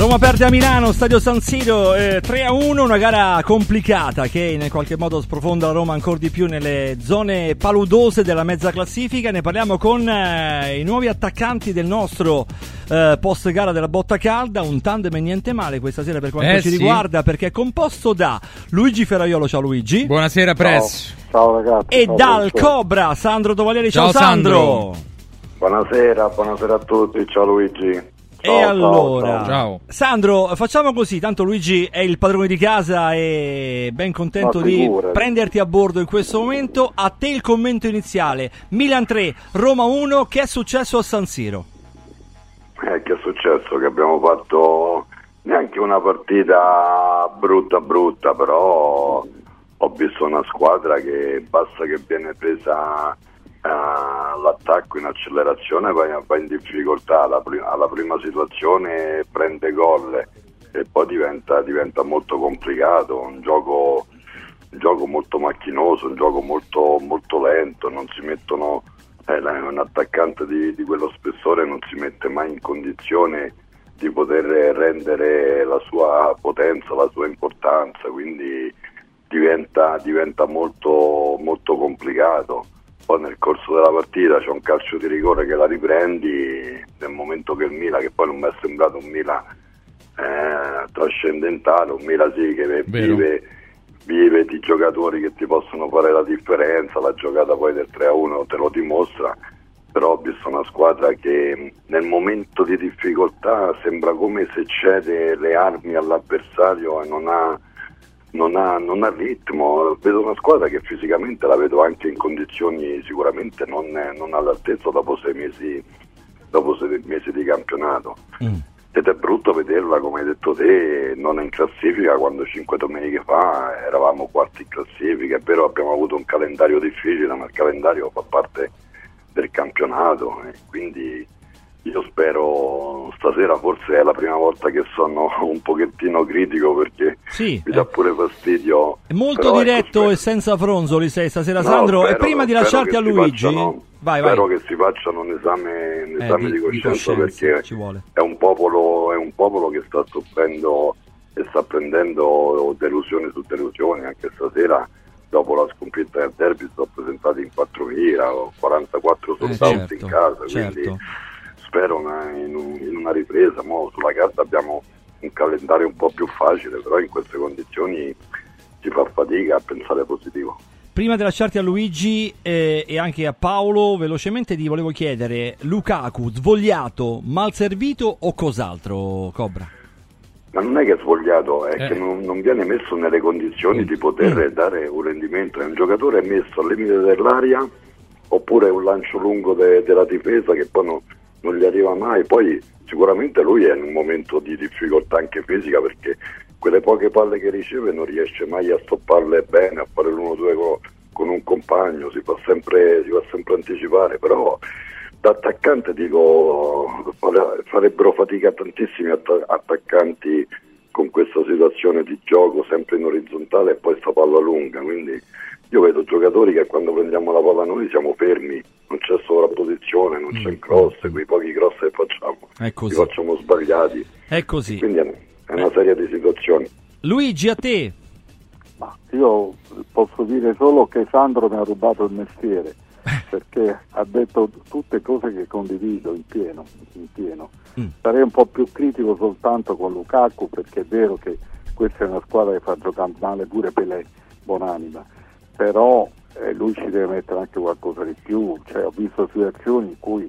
Roma perde a Milano, stadio San Siro eh, 3 a 1, una gara complicata che in qualche modo sprofonda la Roma ancora di più nelle zone paludose della mezza classifica. Ne parliamo con eh, i nuovi attaccanti del nostro eh, post gara della botta calda, un tandem e niente male questa sera per quanto Eh, ci sì. riguarda perché è composto da Luigi Ferraiolo, ciao Luigi, Buonasera Press. Ciao ragazzi. e ciao, dal ciao. Cobra Sandro Tovalieri, ciao, Ciao, Sandro. Buonasera, buonasera a tutti, ciao Luigi. Ciao, e ciao, allora, ciao. Ciao. Sandro, facciamo così, tanto Luigi è il padrone di casa e ben contento di prenderti a bordo in questo momento. A te il commento iniziale. Milan 3, Roma 1, che è successo a San Siro? Eh, che è successo? Che abbiamo fatto neanche una partita brutta brutta, però ho visto una squadra che basta che viene presa eh, all'attacco in accelerazione va, va in difficoltà, alla, pri- alla prima situazione prende gol e poi diventa, diventa molto complicato, un gioco, un gioco molto macchinoso, un gioco molto, molto lento, non si mettono eh, un attaccante di, di quello spessore non si mette mai in condizione di poter rendere la sua potenza, la sua importanza, quindi diventa, diventa molto, molto complicato. Poi nel corso della partita c'è un calcio di rigore che la riprendi nel momento che il Milan, che poi non mi è sembrato un Milan eh, trascendentale, un Milan sì che vive, vive di giocatori che ti possono fare la differenza, la giocata poi del 3-1 te lo dimostra, però ho visto una squadra che nel momento di difficoltà sembra come se cede le armi all'avversario e non ha, non ha, non ha ritmo. Vedo una squadra che fisicamente la vedo anche in condizioni sicuramente non, non all'altezza dopo sei mesi, dopo sei mesi di campionato. Ed è brutto vederla, come hai detto te, non in classifica quando cinque domeniche fa eravamo quarti in classifica. È vero abbiamo avuto un calendario difficile, ma il calendario fa parte del campionato e quindi io spero stasera forse è la prima volta che sono un pochettino critico perché Sì, mi dà eh. pure fastidio. È molto ecco, diretto spero- e senza fronzoli sei stasera No, Sandro. spero- e prima di lasciarti a Luigi, facciano- vai, vai. Spero che si facciano un esame, un Eh, esame di- di, di coscienza coscienza, perché ci vuole. è un, popolo, è un popolo che sta soffrendo e sta prendendo delusione su delusione. Anche stasera, dopo la sconfitta del derby, sono presentati in 4.000 o 44 Eh, soldati certo, in casa. certo. Quindi spero in, un- in una ripresa. Mo sulla carta abbiamo un calendario un po' più facile, però in queste condizioni si fa fatica a pensare positivo. Prima di lasciarti a Luigi eh, e anche a Paolo, velocemente ti volevo chiedere: Lukaku svogliato, mal servito o cos'altro, Cobra? Ma non è che è svogliato, è Eh. che non, non viene messo nelle condizioni di poter dare un rendimento. È un giocatore messo al limite dell'aria oppure un lancio lungo de- della difesa che poi no- non gli arriva mai. Poi sicuramente lui è in un momento di difficoltà anche fisica perché quelle poche palle che riceve non riesce mai a stopparle bene, a fare l'uno-due con, con un compagno, si fa sempre, sempre anticipare, però da attaccante dico fare- farebbero fatica tantissimi atta- attaccanti con questa situazione di gioco sempre in orizzontale e poi sta palla lunga quindi io vedo giocatori che quando prendiamo la palla noi siamo fermi non c'è sovrapposizione non c'è cross quei pochi cross che facciamo È li facciamo sbagliati È così. quindi è è una serie di situazioni Luigi, a te. Ma io posso dire solo che Sandro mi ha rubato il mestiere perché ha detto tutte cose che condivido in pieno, in pieno. Mm. Sarei un po' più critico soltanto con Lukaku perché è vero che questa è una squadra che fa giocare male pure Pelé, buonanima, però eh, lui ci deve mettere anche qualcosa di più, cioè, ho visto situazioni in cui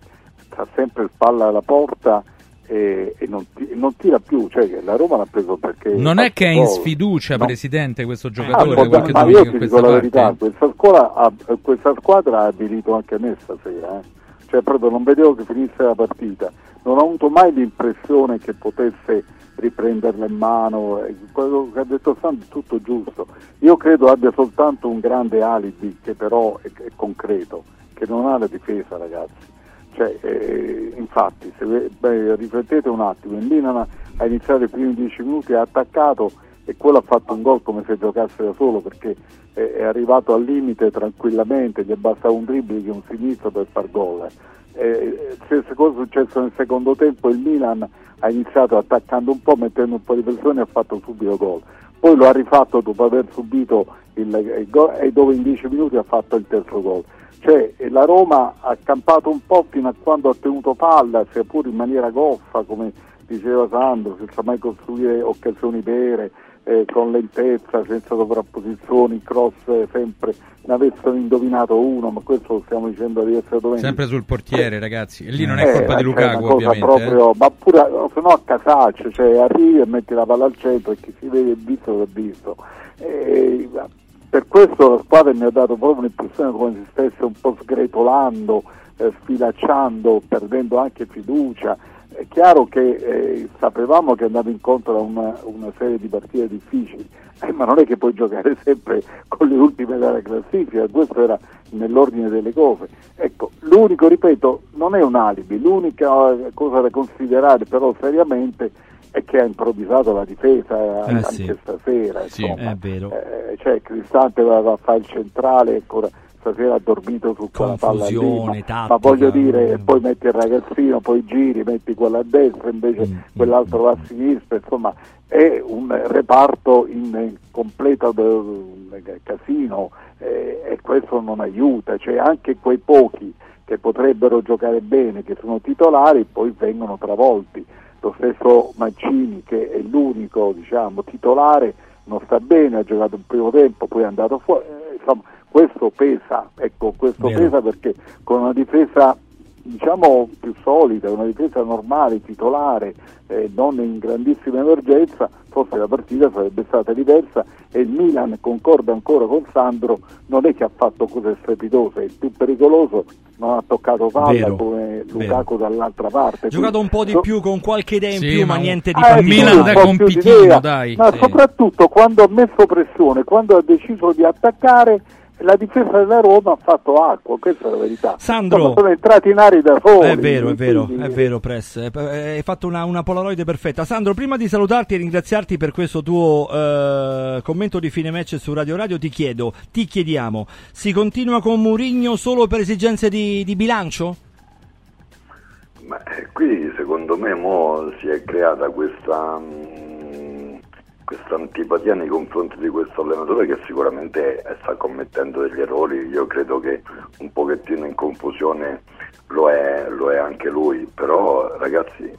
ha sempre spalla alla porta e, e non, non tira più, cioè la Roma l'ha preso perché... Non è che è in sfiducia, No. Presidente, questo Ah, giocatore, dare- ma io ti dico la verità, questa, scuola ha- questa squadra ha avvilito anche me stasera, eh. cioè proprio non vedevo che finisse la partita, non ho avuto mai l'impressione che potesse riprenderla in mano, quello che ha detto Sandro è tutto giusto, io credo abbia soltanto un grande alibi che però è, è concreto, che non ha la difesa ragazzi, cioè, eh, infatti se beh, riflettete un attimo, il Milan ha iniziato i primi dieci minuti, ha attaccato e quello ha fatto un gol come se giocasse da solo perché è arrivato al limite tranquillamente, gli è bastato un dribbling un sinistro per far gol. Eh, stessa cosa è successo nel secondo tempo, il Milan ha iniziato attaccando un po', mettendo un po' di pressione e ha fatto subito gol. Poi lo ha rifatto dopo aver subito il, gol e dove in 10 minuti ha fatto il terzo gol. Cioè la Roma ha campato un po' fino a quando ha tenuto palla, sia pure in maniera goffa, come diceva Sandro, senza mai costruire occasioni vere, eh, con lentezza, senza sovrapposizioni, cross eh, sempre ne avessero indovinato uno, ma questo lo stiamo dicendo diverse domenica. Sempre sul portiere, ragazzi. E lì non è eh, colpa di Lukaku, ovviamente. Proprio, eh. Ma pure se no a casaccio, cioè arrivi e metti la palla al centro e chi si vede visto l'ha visto. E, per questo la squadra mi ha dato proprio l'impressione come se stesse un po' sgretolando, eh, sfilacciando, perdendo anche fiducia è chiaro che eh, sapevamo che andava incontro a una, una serie di partite difficili, eh, ma non è che puoi giocare sempre con le ultime della classifica, questo era nell'ordine delle cose. Ecco, l'unico, ripeto, non è un alibi, l'unica cosa da considerare però seriamente è che ha improvvisato la difesa eh, anche sì. stasera. Sì, è vero. Eh, cioè Cristante va, va a fare il centrale, ancora stasera ha dormito su quella palla lì, ma, ma, voglio dire, poi metti il ragazzino, poi giri, metti quello a destra, invece mm. mm quell'altro mm. va a sinistra, insomma è un reparto in completo casino eh, e questo non aiuta, cioè anche quei pochi che potrebbero giocare bene, che sono titolari, poi vengono travolti. Lo stesso Mancini che è l'unico diciamo, titolare non sta bene, ha giocato un primo tempo, poi è andato fuori, eh, insomma questo pesa, ecco, questo Vero. pesa perché con una difesa diciamo più solida, una difesa normale, titolare, eh, non in grandissima emergenza, forse la partita sarebbe stata diversa e il Milan, concorda ancora con Sandro, non è che ha fatto cose strepitose, il più pericoloso non ha toccato palla vero, come Lukaku vero. dall'altra parte. Ha giocato un po' di so... più con qualche idea in sì, più, ma, ma niente di ah, eh, Milan da compitino, dai. Ma sì. soprattutto quando ha messo pressione, quando ha deciso di attaccare la difesa della Roma ha fatto acqua, questa è la verità. Sandro, sono entrati in ari da soli. È vero, è vero, quindi... è vero, Press. Hai fatto una, una, Polaroid perfetta. Sandro, prima di salutarti e ringraziarti per questo tuo eh, commento di fine match su Radio Radio, ti chiedo, ti chiediamo, si continua con Murigno solo per esigenze di, di bilancio? Ma eh, qui secondo me si è creata questa mm, questa antipatia nei confronti di questo allenatore che sicuramente sta commettendo degli errori, io credo che un pochettino in confusione lo è, lo è anche lui, però ragazzi eh,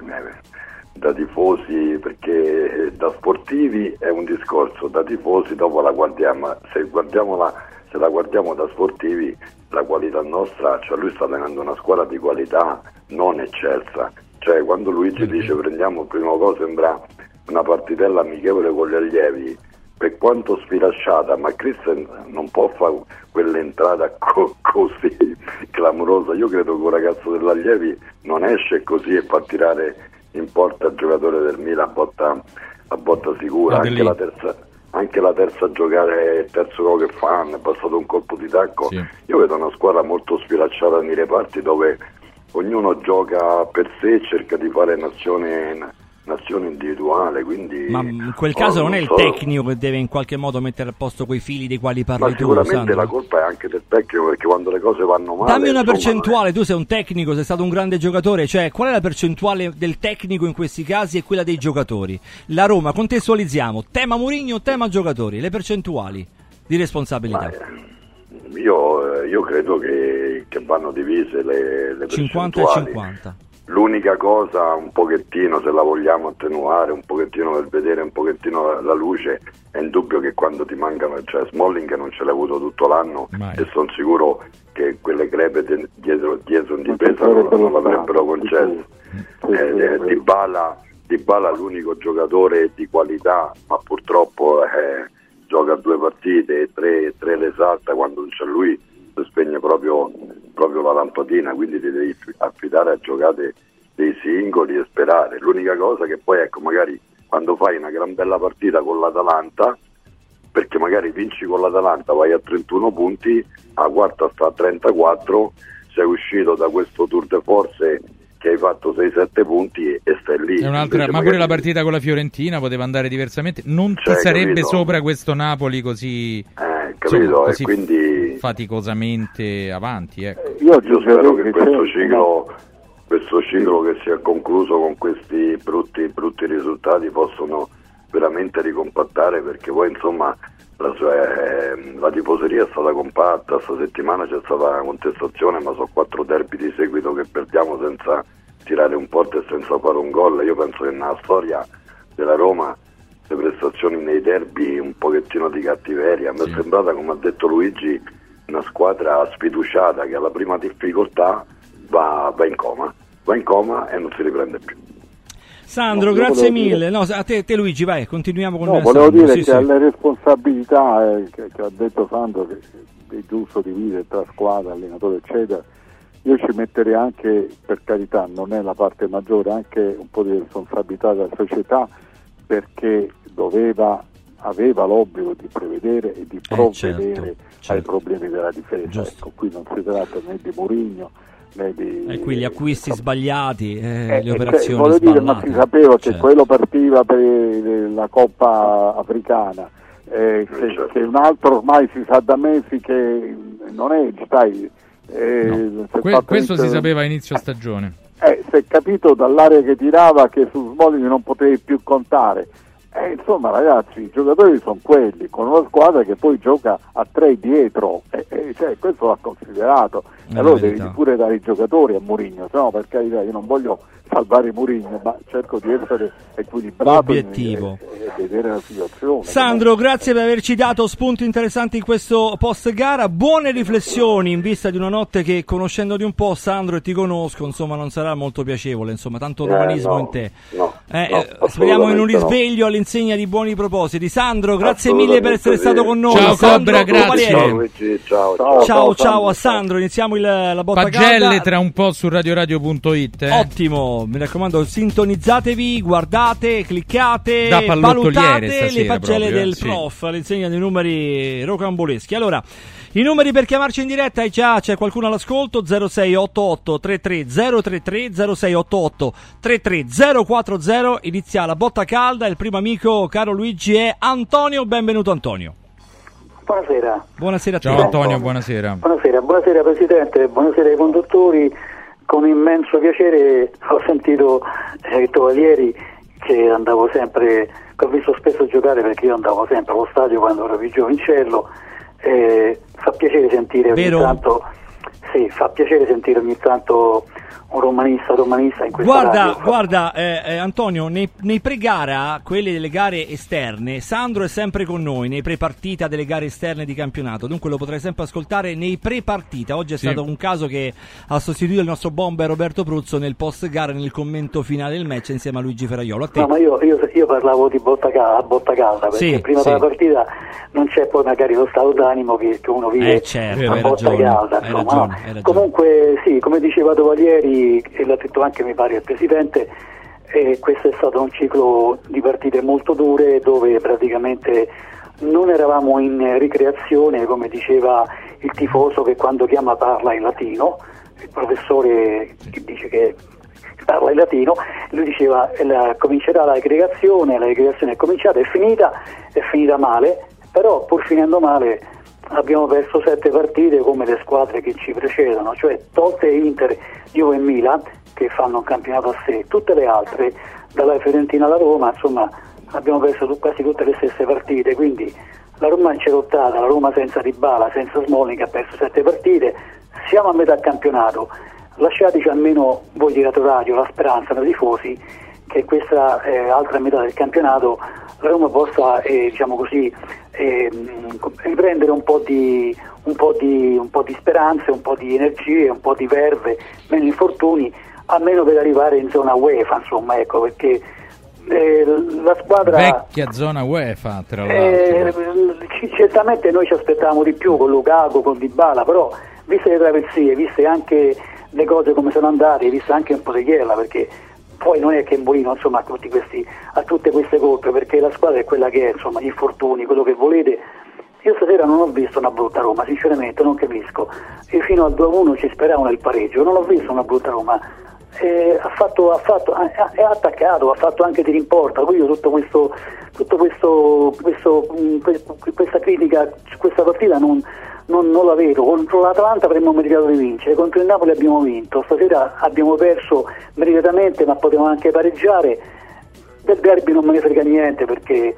da tifosi, perché da sportivi è un discorso, da tifosi dopo la guardiamo, se, la, se la guardiamo da sportivi la qualità nostra, cioè lui sta allenando una squadra di qualità non eccelsa, cioè quando Luigi dice prendiamo il primo gol sembra una partitella amichevole con gli allievi, per quanto sfilacciata, ma Christian non può fare quell'entrata co- così clamorosa. Io credo che un ragazzo dell'allievi non esce così e fa tirare in porta il giocatore del Milan a botta, a botta sicura. Anche la, terza, anche la terza a giocare, il terzo gol che fanno, è passato un colpo di tacco. Sì. Io vedo una squadra molto sfilacciata nei reparti dove ognuno gioca per sé cerca di fare nazione nazione individuale. Quindi, Ma in quel caso oh, non, non è so. il tecnico che deve in qualche modo mettere a posto quei fili dei quali parli Ma tu. Sicuramente la colpa è anche del tecnico perché quando le cose vanno male. Dammi una insomma, percentuale, tu sei un tecnico, sei stato un grande giocatore, cioè qual è la percentuale del tecnico in questi casi e quella dei giocatori? La Roma, contestualizziamo, tema Murigno, tema giocatori, le percentuali di responsabilità. Ma, io, io, credo che, che vanno divise le, le 50 e 50 L'unica cosa un pochettino, se la vogliamo attenuare, un pochettino per vedere un pochettino la, luce, è indubbio che quando ti mancano, cioè Smalling non ce l'ha avuto tutto l'anno Mai. e sono sicuro che quelle crepe dietro, dietro in difesa non, non l'avrebbero concesso. Eh, eh, di, Bala, di Bala l'unico giocatore di qualità, ma purtroppo eh, gioca due partite, tre, tre le salta quando non c'è lui, si spegne proprio proprio la lampadina, quindi ti devi affidare a giocate dei singoli e sperare. L'unica cosa che poi ecco magari quando fai una gran bella partita con l'Atalanta, perché magari vinci con l'Atalanta, vai a 31 punti, a quarta sta a 34, sei uscito da questo tour de force che hai fatto 6-7 punti e stai lì. ma pure la partita con la Fiorentina poteva andare diversamente, non cioè, ti sarebbe capito? sopra questo Napoli così, eh, capito, così quindi... faticosamente avanti. Ecco. Io, io spero che questo ciclo, questo ciclo che si è concluso con questi brutti, brutti risultati possono veramente ricompattare perché poi insomma la, sua, eh, la, tifoseria è stata compatta, questa settimana c'è stata una contestazione, ma sono quattro derby di seguito che perdiamo senza tirare un porto e senza fare un gol. Io penso che nella storia della Roma le prestazioni nei derby un pochettino di cattiveria. Mi sì. è sembrata, come ha detto Luigi, una squadra sfiduciata che alla prima difficoltà va, va in coma, va in coma e non si riprende più. Sandro, no, grazie mille. Dire... No, a te, te, Luigi, vai, continuiamo con no, il Volevo dire sì, che sì. alle responsabilità eh, che, che, ha detto Sandro, che è giusto dividere tra squadra, allenatore, eccetera, io ci metterei anche, per carità, non è la parte maggiore, anche un po' di responsabilità della società perché doveva, aveva l'obbligo di prevedere e di eh, provvedere certo, certo. ai problemi della difesa. Ecco, qui non si tratta né di Mourinho di, e qui gli acquisti eh, sbagliati, eh, eh, le operazioni cioè, dire, ma si sapeva che certo. quello partiva per la Coppa africana, eh, che, certo. che, un altro ormai si sa da mesi che non è, stai, eh, no. que- questo si sapeva a inizio stagione. Eh, si è capito dall'area che tirava che su Smolini non potevi più contare eh, insomma ragazzi, i giocatori sono quelli, con una squadra che poi gioca a tre dietro, eh, eh, cioè, questo va considerato. E allora devi pure dare i giocatori a Mourinho, se no per carità io non voglio salvare Mourinho, ma cerco di essere equilibrato. E, vedere la situazione. Sandro, grazie per averci dato spunti interessanti in questo post gara, buone riflessioni in vista di una notte che conoscendoti un po' Sandro e ti conosco, insomma non sarà molto piacevole, insomma tanto romanismo eh, no, in te. No, eh, no, speriamo in un risveglio all'interno all'insegna di buoni propositi. Sandro, grazie mille per essere stato con noi. Ciao Sandro, Cobra, grazie. Ciao, ciao, ciao, ciao, ciao, a Sandro. Iniziamo il, la botta Pagelle calda. tra un po' su radioradio.it. Eh. Ottimo, mi raccomando, sintonizzatevi, guardate, cliccate, valutate le pagelle proprio, del eh, prof, sì. all'insegna dei numeri rocamboleschi. Allora, i numeri per chiamarci in diretta, hai già c'è qualcuno all'ascolto 0688 33033 0688 33040 inizia la botta calda, il primo amico caro Luigi è Antonio, benvenuto Antonio. Buonasera. Buonasera a te. Ciao Antonio, buonasera. Buonasera, buonasera Presidente, buonasera ai conduttori. Con immenso piacere ho sentito eh, Tovaglieri che andavo sempre, che ho visto spesso giocare perché io andavo sempre allo stadio quando ero più giovincello eh, fa piacere sentire ogni Vero? tanto sì, fa piacere sentire ogni tanto un romanista, romanista in questa Guarda, radio. guarda eh, eh, Antonio, nei, nei pre-gara, quelle delle gare esterne, Sandro è sempre con noi, nei pre-partita delle gare esterne di campionato, dunque lo potrai sempre ascoltare nei pre-partita. Oggi è sì. stato un caso che ha sostituito il nostro bomber Roberto Pruzzo nel post-gara, nel commento finale del match insieme a Luigi Ferraiolo. A no, ma io, io, io, parlavo di botta, calda, botta calda perché sì, prima sì. della partita non c'è poi magari lo stato d'animo che, che uno vive eh, certo, a botta ragione, calda. Insomma, ragione, no? Comunque sì, come diceva E l'ha detto anche mi pare il Presidente, eh, questo è stato un ciclo di partite molto dure dove praticamente non eravamo in ricreazione, come diceva il tifoso che quando chiama parla in latino, il professore che dice che parla in latino, lui diceva la, comincerà la ricreazione, la ricreazione è cominciata, è finita, è finita male, però pur finendo male abbiamo perso sette partite come le squadre che ci precedono, cioè tolte Inter, Juve e Milan che fanno un campionato a sé, tutte le altre, dalla Fiorentina alla Roma, insomma abbiamo perso quasi tutte le stesse partite, quindi la Roma incerottata, la Roma senza Ribala, senza Smalling ha perso sette partite, siamo a metà campionato, lasciateci almeno voi di Radio la speranza nei tifosi che questa eh, altra metà del campionato la Roma possa eh, diciamo così, eh, riprendere un po, di, un, po di, un po' di speranze, un po' di energie, un po' di verve, meno infortuni, almeno per arrivare in zona UEFA, insomma, ecco, perché eh, la squadra... Vecchia zona UEFA, tra eh, l'altro. certamente noi ci aspettavamo di più con Lukaku, con Dybala, però viste le traversie, viste anche le cose come sono andate, vista anche un po' di Chiella, perché poi non è che Molino insomma, ha, questi, ha, tutte queste colpe, perché la squadra è quella che è, insomma, gli infortuni, quello che volete. Io stasera non ho visto una brutta Roma, sinceramente non capisco. Io fino al 2-1 ci speravo nel pareggio, non ho visto una brutta Roma. Eh, ha, fatto, ha, fatto, ha, ha, attaccato, ha fatto anche di rimporta, quindi tutto questo, tutto questo, questo, questa critica questa partita non, non, non, la vedo. Contro l'Atalanta avremmo meritato di vincere, contro il Napoli abbiamo vinto, stasera abbiamo perso meritatamente ma potevamo anche pareggiare. Del derby non me ne frega niente perché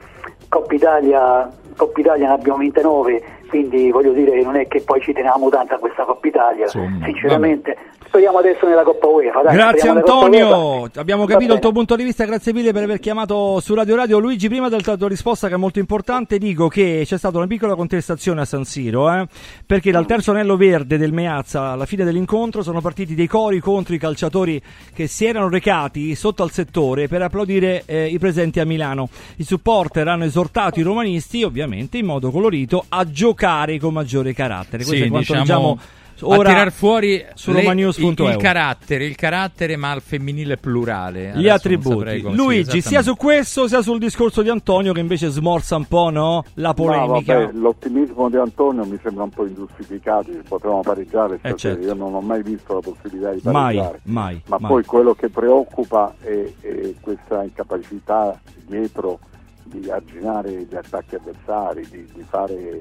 Coppa Italia, Coppa Italia ne abbiamo vinte 9, quindi voglio dire non è che poi ci teniamo tanto a questa Coppa Italia, Insomma, sinceramente. Vabbè speriamo adesso nella Coppa UEFA. Dai, grazie Antonio, abbiamo capito il tuo punto di vista, grazie mille per aver chiamato su Radio Radio. Luigi, prima della tua risposta che è molto importante, dico che c'è stata una piccola contestazione a San Siro, eh, perché dal terzo anello verde del Meazza alla fine dell'incontro sono partiti dei cori contro i calciatori che si erano recati sotto al settore per applaudire eh, i presenti a Milano. I supporter hanno esortato i romanisti, ovviamente in modo colorito, a giocare con maggiore carattere. Questo sì, è quanto diciamo... diciamo Ora, a tirar fuori su le, il, il carattere, il carattere ma al femminile plurale. Gli attributi. Luigi, sia su questo sia sul discorso di Antonio che invece smorza un po' no? la polemica. No, vabbè, l'ottimismo di Antonio mi sembra un po' ingiustificato, potremmo pareggiare eh certo. Io non ho mai visto la possibilità di pareggiare. Mai, mai. Ma mai. poi quello che preoccupa è, è questa incapacità dietro di arginare gli attacchi avversari, di, di fare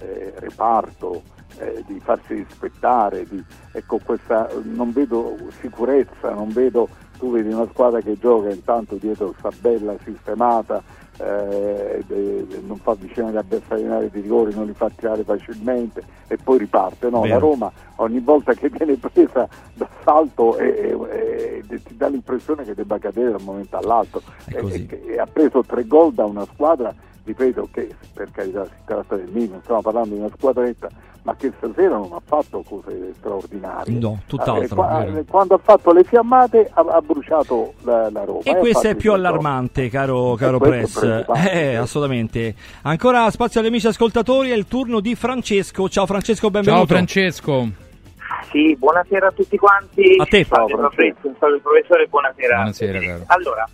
eh, reparto eh, di farsi rispettare, di, ecco, questa, non vedo sicurezza, non vedo, tu vedi una squadra che gioca intanto dietro sta bella sistemata, eh, de, non fa vicino agli avversari in area di rigore, non li fa tirare facilmente e poi riparte. No, la Roma ogni volta che viene presa d'assalto e, e, e, ti dà l'impressione che debba cadere da un momento all'altro. E, ha preso tre gol da una squadra, ripeto che per carità si tratta del minimo, stiamo parlando di una squadretta ma che stasera non ha fatto cose straordinarie. No, tutt'altro. Eh, quando ha fatto le fiammate ha, ha bruciato la, la Roma. E questo è più allarmante, caro, caro Press. Eh, assolutamente. Ancora spazio agli amici ascoltatori, è il turno di Francesco. Ciao Francesco, benvenuto. Ciao Francesco. Sì, buonasera a tutti quanti. A te. Ciao, Ciao professore, buonasera. Buonasera, caro. Allora,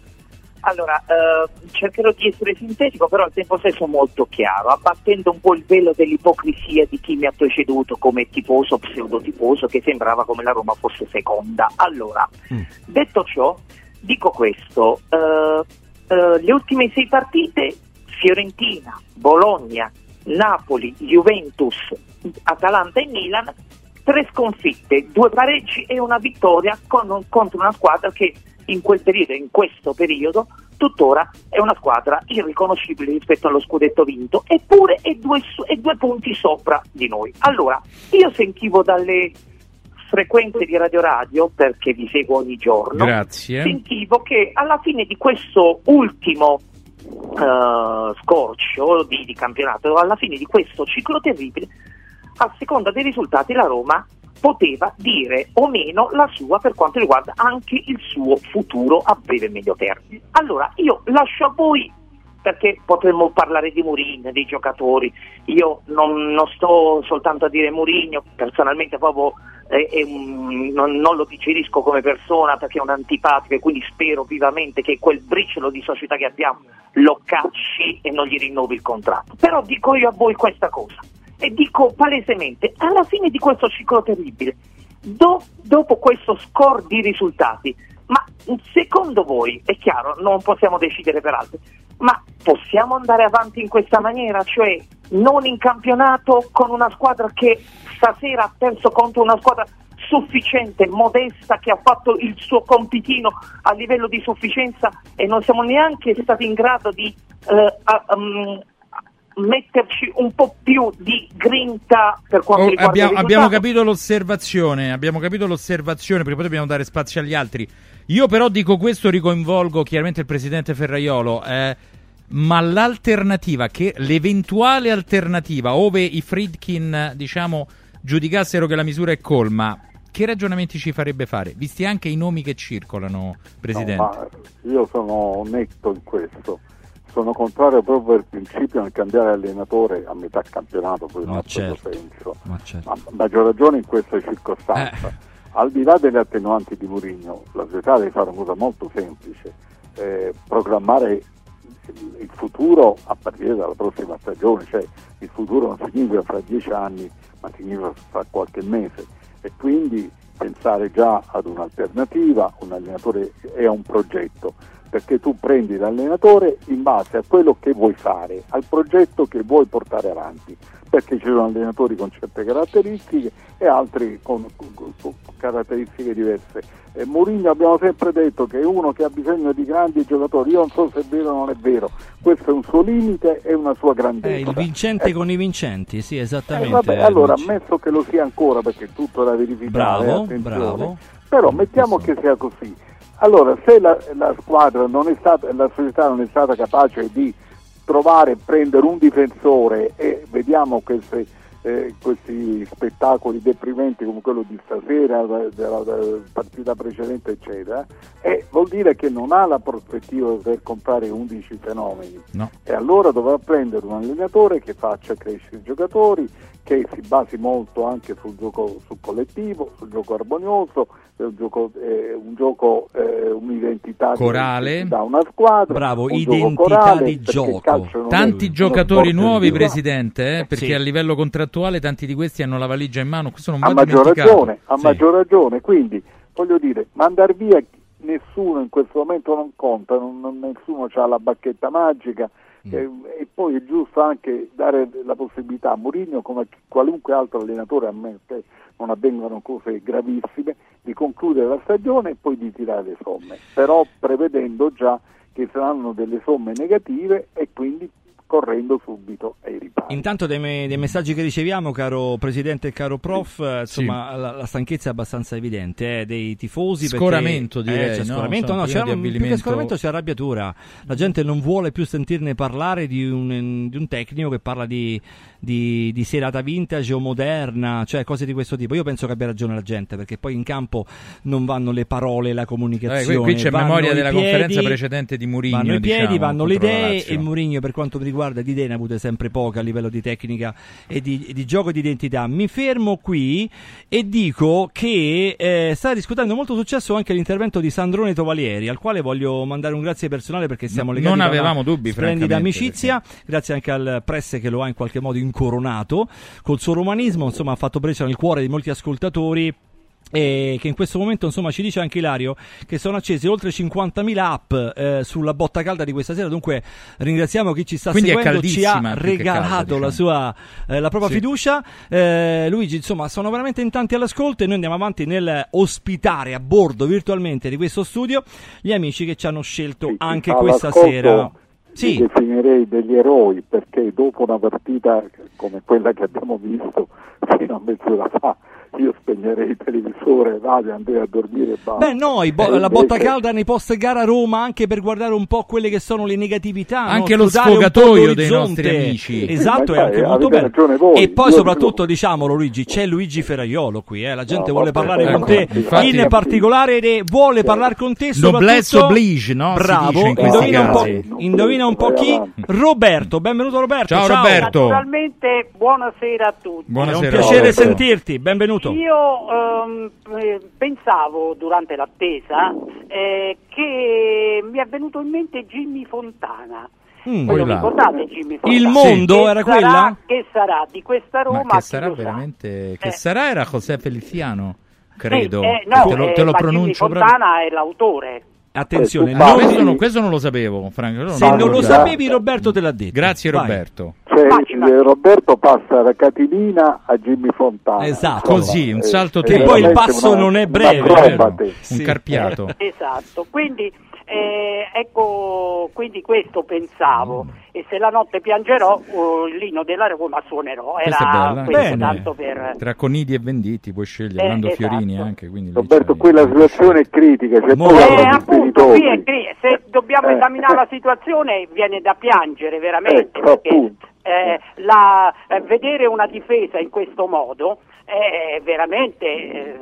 allora, eh, cercherò di essere sintetico, però al tempo stesso molto chiaro, abbattendo un po' il velo dell'ipocrisia di chi mi ha preceduto come tifoso, pseudotifoso, che sembrava come la Roma fosse seconda. Allora, mm. detto ciò, dico questo, eh, eh, le ultime sei partite, Fiorentina, Bologna, Napoli, Juventus, Atalanta e Milan, tre sconfitte, due pareggi e una vittoria con, contro una squadra che in quel periodo, in questo periodo, tuttora è una squadra irriconoscibile rispetto allo scudetto vinto, eppure è due, è due punti sopra di noi. Allora, io sentivo dalle frequenze di Radio Radio, perché vi seguo ogni giorno, Grazie. sentivo che alla fine di questo ultimo uh, scorcio di, di campionato, alla fine di questo ciclo terribile, a seconda dei risultati la Roma poteva dire o meno la sua per quanto riguarda anche il suo futuro a breve e medio termine. Allora io lascio a voi perché potremmo parlare di Mourinho, dei giocatori. Io non, non sto soltanto a dire Mourinho, personalmente proprio è un, non, non, lo digerisco come persona perché è un antipatico e quindi spero vivamente che quel briciolo di società che abbiamo lo cacci e non gli rinnovi il contratto. Però dico io a voi questa cosa e dico palesemente, alla fine di questo ciclo terribile, do, dopo questo score di risultati, ma secondo voi, è chiaro, non possiamo decidere per altri, ma possiamo andare avanti in questa maniera, cioè non in campionato con una squadra che stasera ha perso contro una squadra sufficiente, modesta, che ha fatto il suo compitino a livello di sufficienza e non siamo neanche stati in grado di eh, um, metterci un po' più di grinta per quanto oh, riguarda abbiamo, abbiamo capito l'osservazione, abbiamo capito l'osservazione perché poi dobbiamo dare spazio agli altri. Io però dico questo, ricoinvolgo chiaramente il presidente Ferraiolo, eh, ma l'alternativa, che l'eventuale alternativa, ove i Friedkin diciamo giudicassero che la misura è colma, che ragionamenti ci farebbe fare, visti anche i nomi che circolano, Presidente? No, io sono netto in questo sono contrario proprio per principio nel cambiare allenatore a metà campionato, poi ma certo, senso. Ma certo. Ma maggior ragione in questa circostanza. Eh. al di là delle attenuanti di Mourinho, la società deve fare una cosa molto semplice, eh, programmare il, futuro a partire dalla prossima stagione, cioè il futuro non significa fra dieci anni, ma significa fra qualche mese e quindi pensare già ad un'alternativa, un allenatore e a un progetto, perché tu prendi l'allenatore in base a quello che vuoi fare, al progetto che vuoi portare avanti, perché ci sono allenatori con certe caratteristiche e altri con, con- con caratteristiche diverse. E Mourinho abbiamo sempre detto che è uno che ha bisogno di grandi giocatori, io non so se è vero o non è vero, questo è un suo limite e una sua È grandezza. il vincente Ecco. con i vincenti, sì, Eh, esattamente. vabbè, allora, Luigi. ammesso che lo sia ancora, perché tutto da verificare, Bravo, attenzione, bravo. però mettiamo che sia così. Allora, se la, la squadra non è stata, la società non è stata capace di trovare e prendere un difensore e vediamo queste, eh, questi spettacoli deprimenti come quello di stasera, de- della, della partita precedente, eccetera, eh, vuol dire che non ha la prospettiva per comprare 11 fenomeni No. e allora dovrà prendere un allenatore che faccia crescere i giocatori, che si basi molto anche sul gioco sul collettivo, sul gioco armonioso, eh, un gioco, eh, un gioco, eh, un'identità Corale. dà una squadra, Bravo, un gioco identità corale, di gioco. è Tanti giocatori nuovi. Presidente, eh, perché Sì. a livello contrattuale tanti di questi hanno la valigia in mano. Questo non a va maggior dimenticato. ragione, a Sì. maggior ragione, quindi voglio dire, mandar via nessuno in questo momento non conta, non- non- nessuno ha la bacchetta magica Mm. eh, e poi è giusto anche dare la possibilità a Mourinho come a qualunque altro allenatore, a meno che non avvengano cose gravissime, di concludere la stagione e poi di tirare le somme, però prevedendo già che saranno delle somme negative e quindi correndo subito ai ripari. Intanto dai, me- dai messaggi che riceviamo, caro Presidente e caro Prof, eh, insomma la, la stanchezza è abbastanza evidente eh, dei tifosi. perché- Scoramento, direi, c'è no? scoramento, no, c'è un- più che scoramento c'è arrabbiatura. La gente non vuole più sentirne parlare di un, di un tecnico che parla di, di- di serata vintage o moderna, cioè cose di questo tipo. Io penso che abbia ragione la gente, perché poi in campo non vanno le parole, la Eh, comunicazione. qui, qui c'è memoria della piedi, conferenza precedente di Mourinho. Vanno i piedi, diciamo, vanno le idee e Mourinho per quanto mi riguarda di idee ne ha avute sempre poche a livello di tecnica e di, di gioco di identità. Mi fermo qui e dico che eh, sta riscuotendo molto successo anche l'intervento di Sandrone Tovalieri, al quale voglio mandare un grazie personale perché siamo legati non avevamo dubbi, splendida francamente, amicizia, grazie anche al press che lo ha in qualche modo incoronato. Col suo romanismo, insomma ha fatto breccia nel cuore di molti ascoltatori e che in questo momento insomma ci dice anche Ilario che sono accesi oltre 50.000 app eh, sulla botta calda di questa sera dunque ringraziamo chi ci sta Quindi seguendo ci ha regalato calda, diciamo. la, sua, eh, la propria Sì. fiducia Eh, Luigi insomma sono veramente in tanti all'ascolto e noi andiamo avanti nel ospitare a bordo virtualmente di questo studio gli amici che ci hanno scelto Sì, anche questa sera sì, definirei degli eroi perché dopo una partita come quella che abbiamo visto fino a mezz'ora fa io spegnerei il televisore, vado e andrei a dormire e basta. Beh, no, i bo- E la botta invece- calda nei post gara a Roma anche per guardare un po' quelle che sono le negatività. no? Anche lo un po' sfogatoio dei nostri amici. Esatto, Sì, è anche molto bello. voi. E poi soprattutto, dico- diciamolo Luigi, c'è Luigi Ferraiolo qui, eh? la gente No, vuole vabbè, parlare con ecco, te infatti- in particolare e vuole parlare con te Noblesse soprattutto... oblige, no? Si Bravo, dice in questi indovina un, po', indovina un po' chi? Roberto, benvenuto Roberto. Ciao, Roberto. Naturalmente, buonasera a tutti. È un Buonasera. piacere sentirti, benvenuto. Io ehm, eh, pensavo durante l'attesa eh, che mi è venuto in mente Jimmy Fontana. Mm. Ricordate Jimmy Fontana? Il mondo Che era sarà- quella? Che sarà di questa Roma? Ma che sarà lo sa? veramente. Che Eh. sarà era José Feliciano, credo. Sì, eh, no, te lo, eh, te lo Jimmy pronuncio proprio. Fontana è l'autore. Attenzione, Eh, non- questo, non, questo non lo sapevo, Franco. non se non lo sapevi Roberto te l'ha detto. Grazie, Vai. Roberto. Cioè, eh, Roberto passa da Catilina a Jimmy Fontana. Esatto. Insomma, Così, un eh, salto Che poi il passo una- non è breve. Un Sì. carpiato. Esatto, quindi eh, ecco, quindi questo pensavo Mm. e se la notte piangerò uh, il lino della Roma suonerò, Questa è era bella. questo Bene. tanto per... Tra Conidi e Venditi puoi scegliere, Eh, Lando esatto. Fiorini anche. Roberto, qui la situazione è critica, poco Eh, appunto, qui è cri- se dobbiamo Eh. esaminare la situazione viene da piangere veramente, Ecco, perché appunto. Eh, la- eh, vedere una difesa in questo modo è veramente eh,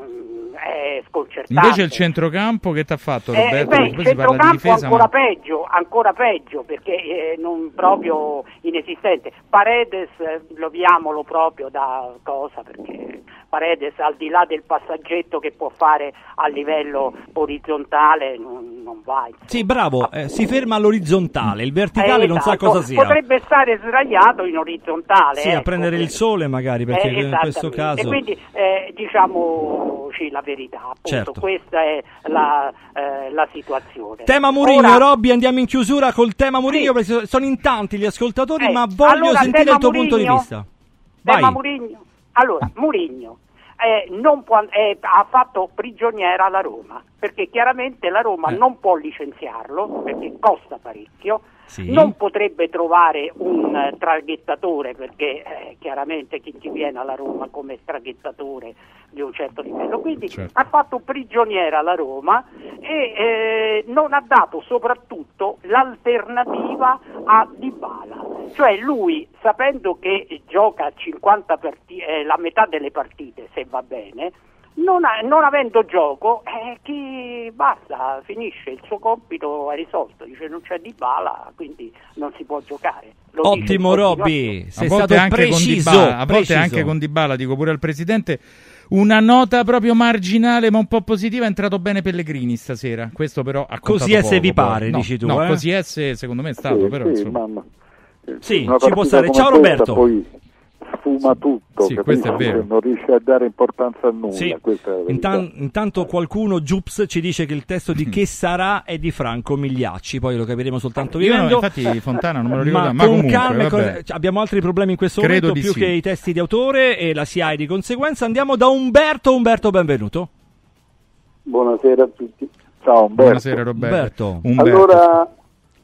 è sconcertante. Invece il centrocampo che ti ha fatto Eh, Roberto? beh, Perché il di centrocampo difesa, ancora ma peggio, ancora peggio perché eh, non proprio inesistente. Paredes eh, loviamolo proprio da cosa perché Paredes al di là del passaggetto che può fare a livello orizzontale non, non va. Sì, bravo, eh, si ferma all'orizontale, il verticale Eh, non sa esatto. cosa sia. Potrebbe stare sdraiato in orizzontale. Sì, a ecco. prendere il sole magari, perché Eh, in questo caso... E quindi eh, diciamoci la verità, appunto, Certo. questa è la, eh, la situazione. Tema Murigno, Ora- Robby, andiamo in chiusura col tema Murigno Sì. perché sono in tanti gli ascoltatori, Eh, ma voglio allora, sentire il tuo punto di vista. Vai. Tema Murigno. Allora, Murigno non può- eh, ha fatto prigioniera la Roma, perché chiaramente la Roma Eh. non può licenziarlo, perché costa parecchio, Sì. non potrebbe trovare un eh, traghettatore, perché eh, chiaramente chi ci viene alla Roma come traghettatore di un certo livello, quindi Certo. ha fatto prigioniera la Roma e eh, non ha dato soprattutto l'alternativa a Dybala. Cioè lui, sapendo che gioca 50 parti- eh, la metà delle partite, se va bene, non, ha- non avendo gioco, eh, chi basta, finisce, il suo compito è risolto, dice non c'è Dybala, quindi non si può giocare. Lo Ottimo. Robby, sei a volte stato anche preciso. con Dybala, a volte preciso. anche con Dybala, dico pure al presidente. Una nota proprio marginale ma un po' positiva è entrato bene Pellegrini stasera. Questo però ha Così è se poco, vi pare, No, dici tu, No, eh? così è se secondo me è stato, Sì, però sì, insomma. mamma. Sì, ci può stare. Ciao, Roberto. Poi sfuma tutto, Sì, capisci? questo è vero. Non riesce a dare importanza a nulla. Sì. Intan- intanto qualcuno, Giups, ci dice che il testo di Che sarà è di Franco Migliacci, poi lo capiremo soltanto Io no, vivendo. infatti Fontana non me lo ricordo, ma, ma, con comunque, calma, con- cioè, abbiamo altri problemi in questo Credo momento di più sì. che i testi di autore e la SIAE di conseguenza. Andiamo da Umberto. Umberto, benvenuto. Buonasera a tutti. Ciao Umberto. Buonasera Roberto. Umberto. Umberto. Allora,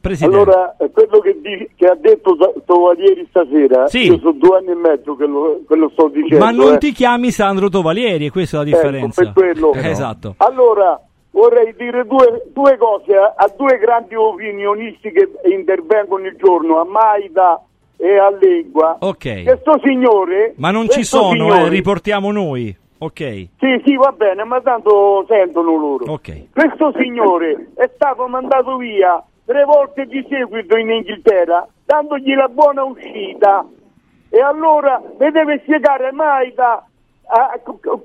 Presidente. allora eh, quello che, di- che ha detto Tovalieri stasera, Sì. io sono due anni e mezzo che lo, che lo sto dicendo. ma non eh. ti chiami Sandro Tovalieri, e questa è la differenza. Ecco, per quello. Eh, Esatto. Allora, vorrei dire due, due cose a, a due grandi opinionisti che intervengono il giorno, a Maida e a Legua. Ok. Questo signore... Ma non ci sono, eh, signore- riportiamo noi. Ok. Sì, sì, va bene, ma tanto sentono loro. Ok. Questo signore è stato mandato via tre volte di seguito in Inghilterra, dandogli la buona uscita. E allora mi deve spiegare Maida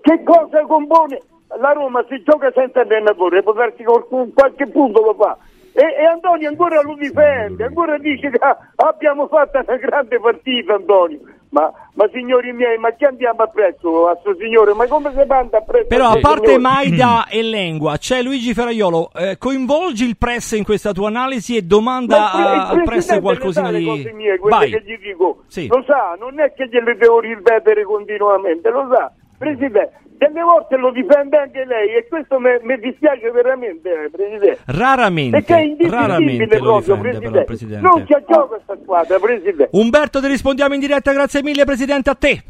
che cosa compone la Roma se gioca senza allenatore, può darsi con qualche punto lo fa. E, e Antonio ancora lo difende, ancora dice che abbiamo fatto una grande partita Antonio. Ma, ma signori miei, ma che andiamo appresso a sto signore? Ma come si manda appresso Però a parte signore? Maida e Lengua, c'è Luigi Ferraiolo. eh, coinvolgi il press in questa tua analisi e domanda a- al press qualcosina di. cose mie, quelle Vai. che gli dico. Sì. Lo sa, non è che gliele devo ripetere continuamente, lo sa. Presidente, delle volte lo difende anche lei e questo mi mi dispiace veramente, eh, Presidente. Raramente, Perché è lo proprio, difende però Presidente. il Presidente. Non c'è gioco questa squadra, Presidente. Umberto, ti rispondiamo in diretta, grazie mille Presidente, a te.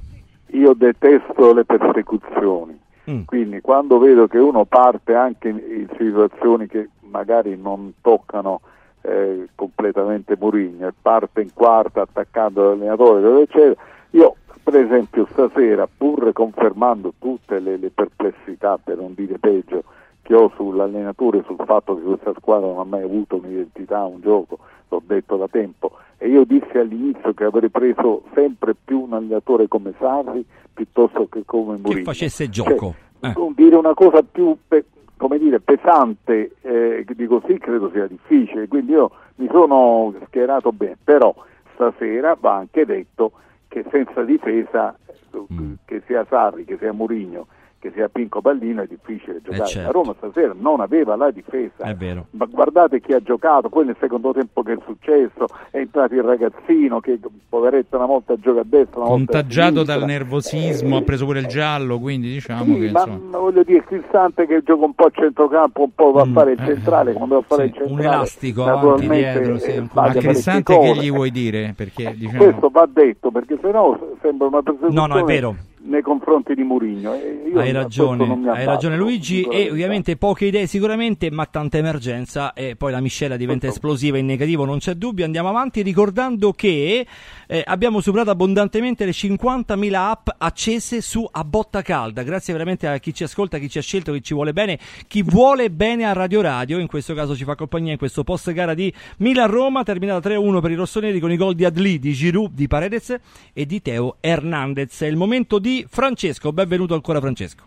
Io detesto le persecuzioni, Mm. quindi quando vedo che uno parte anche in, situazioni che magari non toccano eh, completamente Murigno e parte in quarta attaccando l'allenatore, eccetera, io per esempio stasera, pur confermando tutte le, le perplessità, per non dire peggio, che ho sull'allenatore, sul fatto che questa squadra non ha mai avuto un'identità, un gioco, l'ho detto da tempo, e io dissi all'inizio che avrei preso sempre più un allenatore come Sarri piuttosto che come Mourinho. facesse gioco. Cioè, Eh. dire una cosa più pe- come dire, pesante eh, di così credo sia difficile, quindi io mi sono schierato bene, però stasera va anche detto che senza difesa, eh, Mm. che sia Sarri, che sia Mourinho, che sia Pinco Pallino è difficile giocare. certo. La Roma stasera non aveva la difesa. È vero. Ma guardate chi ha giocato, poi nel secondo tempo che è successo, è entrato il ragazzino che poveretto una volta gioca a destra, una Contagiato dal nervosismo, Eh, ha preso pure il giallo, quindi diciamo sì, che ma insomma. voglio dire, Cristante che gioca un po' a centrocampo, un po' va a Mm, fare il eh, centrale, quando va a fare sì, il centrale. un elastico avanti, dietro, sì, eh, un- Ma Cristante che gli vuoi dire? Perché diciamo Questo va detto perché sennò sembra una persecuzione No, no, è vero. Nei confronti di Murigno. Hai ragione, hai ragione Luigi. E ovviamente poche idee sicuramente ma tanta emergenza e poi la miscela diventa Tutto. esplosiva in negativo non c'è dubbio. Andiamo avanti ricordando che eh, abbiamo superato abbondantemente le 50.000 app accese su A Botta Calda. Grazie veramente a chi ci ascolta, chi ci ha scelto, chi ci vuole bene chi vuole bene a Radio Radio. In questo caso ci fa compagnia in questo post gara di Milan-Roma terminata 3-1 per i rossoneri con i gol di Adli, di Giroud, di Paredes e di Teo Hernandez. È il momento di Francesco. Benvenuto ancora Francesco.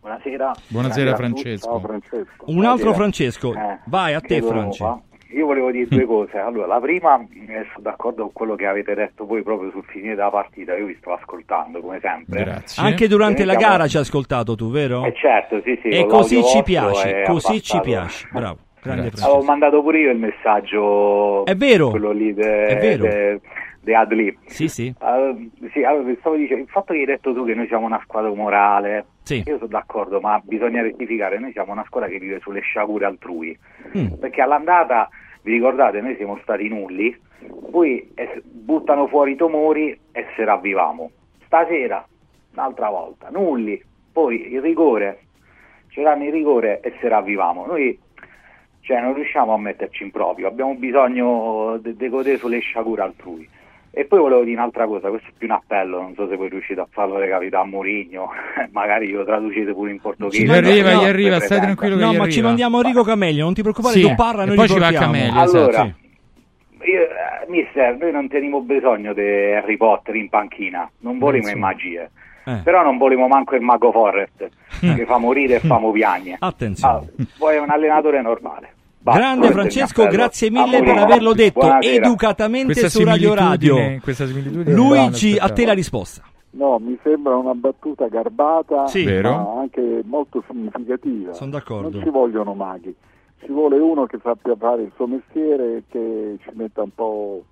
Buonasera. Buonasera, Buonasera. Francesco. Ciao Francesco. Un altro. Francesco. Eh, Vai a te va. Io volevo dire due cose. Allora, la prima, eh, sono d'accordo con quello che avete detto voi proprio sul finire della partita. Io vi sto ascoltando come sempre. Grazie. Anche durante la gara ci hai ascoltato tu, vero? Eh certo, sì, sì. e così ci piace, così ci piace. Bravo. Francesco. Avevo mandato pure io il messaggio. È vero. Quello lì de, È vero. de- de Adli. Sì, sì. Allora, sì, allora stavo dicendo, il fatto che hai detto tu che noi siamo una squadra umorale, Sì. io sono d'accordo, ma bisogna rettificare, noi siamo una squadra che vive sulle sciagure altrui, Mm. perché all'andata, vi ricordate, noi siamo stati nulli, poi eh, buttano fuori i tumori e se ravvivamo. Stasera, un'altra volta, nulli, poi il rigore, ci danno il rigore e se ravvivamo. Noi cioè, non riusciamo a metterci in proprio, abbiamo bisogno di godere sulle sciagure altrui. E poi volevo dire un'altra cosa, questo è più un appello, non so se voi riuscite a farlo recapitare a Mourinho, magari lo traducete pure in portoghese. Gli arriva, no, gli arriva, stai tranquillo che No, gli ma arriva. ci mandiamo Enrico Cameglio, non ti preoccupare, Sì, tu parla, e noi poi ci va portiamo. Cameglio. Allora, Esatto, io, eh, mister, noi non teniamo bisogno di Harry Potter in panchina, non volemo Insomma. magie, Eh. però non volemo manco il mago Forrest, che fa morire e fa piagne. Attenzione. Ah, vuoi un allenatore normale. Basta, Grande Francesco, grazie A mille per averlo detto Buonasera. educatamente Questa su Radio Radio. Luigi, a te la risposta. No, mi sembra una battuta garbata, Sì. Vero. ma anche molto significativa. Sono d'accordo. Non ci vogliono maghi, ci vuole uno che sappia fare il suo mestiere e che ci metta un po'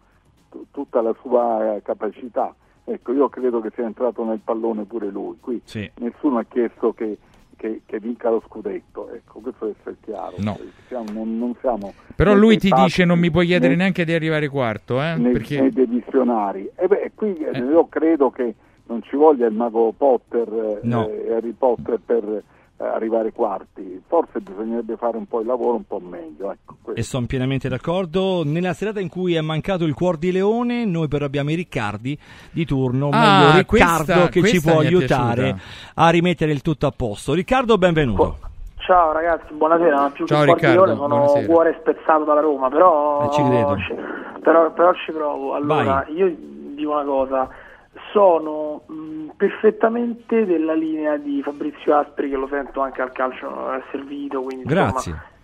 t- tutta la sua capacità. Ecco, io credo che sia entrato nel pallone pure lui. Qui Sì. nessuno ha chiesto che, che- che vinca lo scudetto, ecco, questo deve essere chiaro. No. Siamo- non, non siamo Però lui ti dice non mi puoi chiedere né- neanche di arrivare quarto, eh? nei, Perché nei dei visionari. E beh, qui eh, Eh. io credo che non ci voglia il mago Potter eh, No. e Harry Potter per eh, arrivare quarti. Forse bisognerebbe fare un po' il lavoro un po' meglio. Ecco. E sono pienamente d'accordo. Nella serata in cui è mancato il cuor di leone, noi però abbiamo i Riccardi di turno, Ah, meglio Riccardo questa- che ci questa può mi è aiutare a rimettere il tutto a posto. Riccardo, benvenuto. Ciao ragazzi, buonasera. Non più Ciao, che Riccardo, Guardiolone, sono buonasera. cuore spezzato dalla Roma, però, Eh, ci credo. ci, però, però ci provo. Allora, Vai. io dico una cosa, sono mh, perfettamente della linea di Fabrizio Aspri, che lo sento anche al calcio è servito, quindi Grazie. insomma,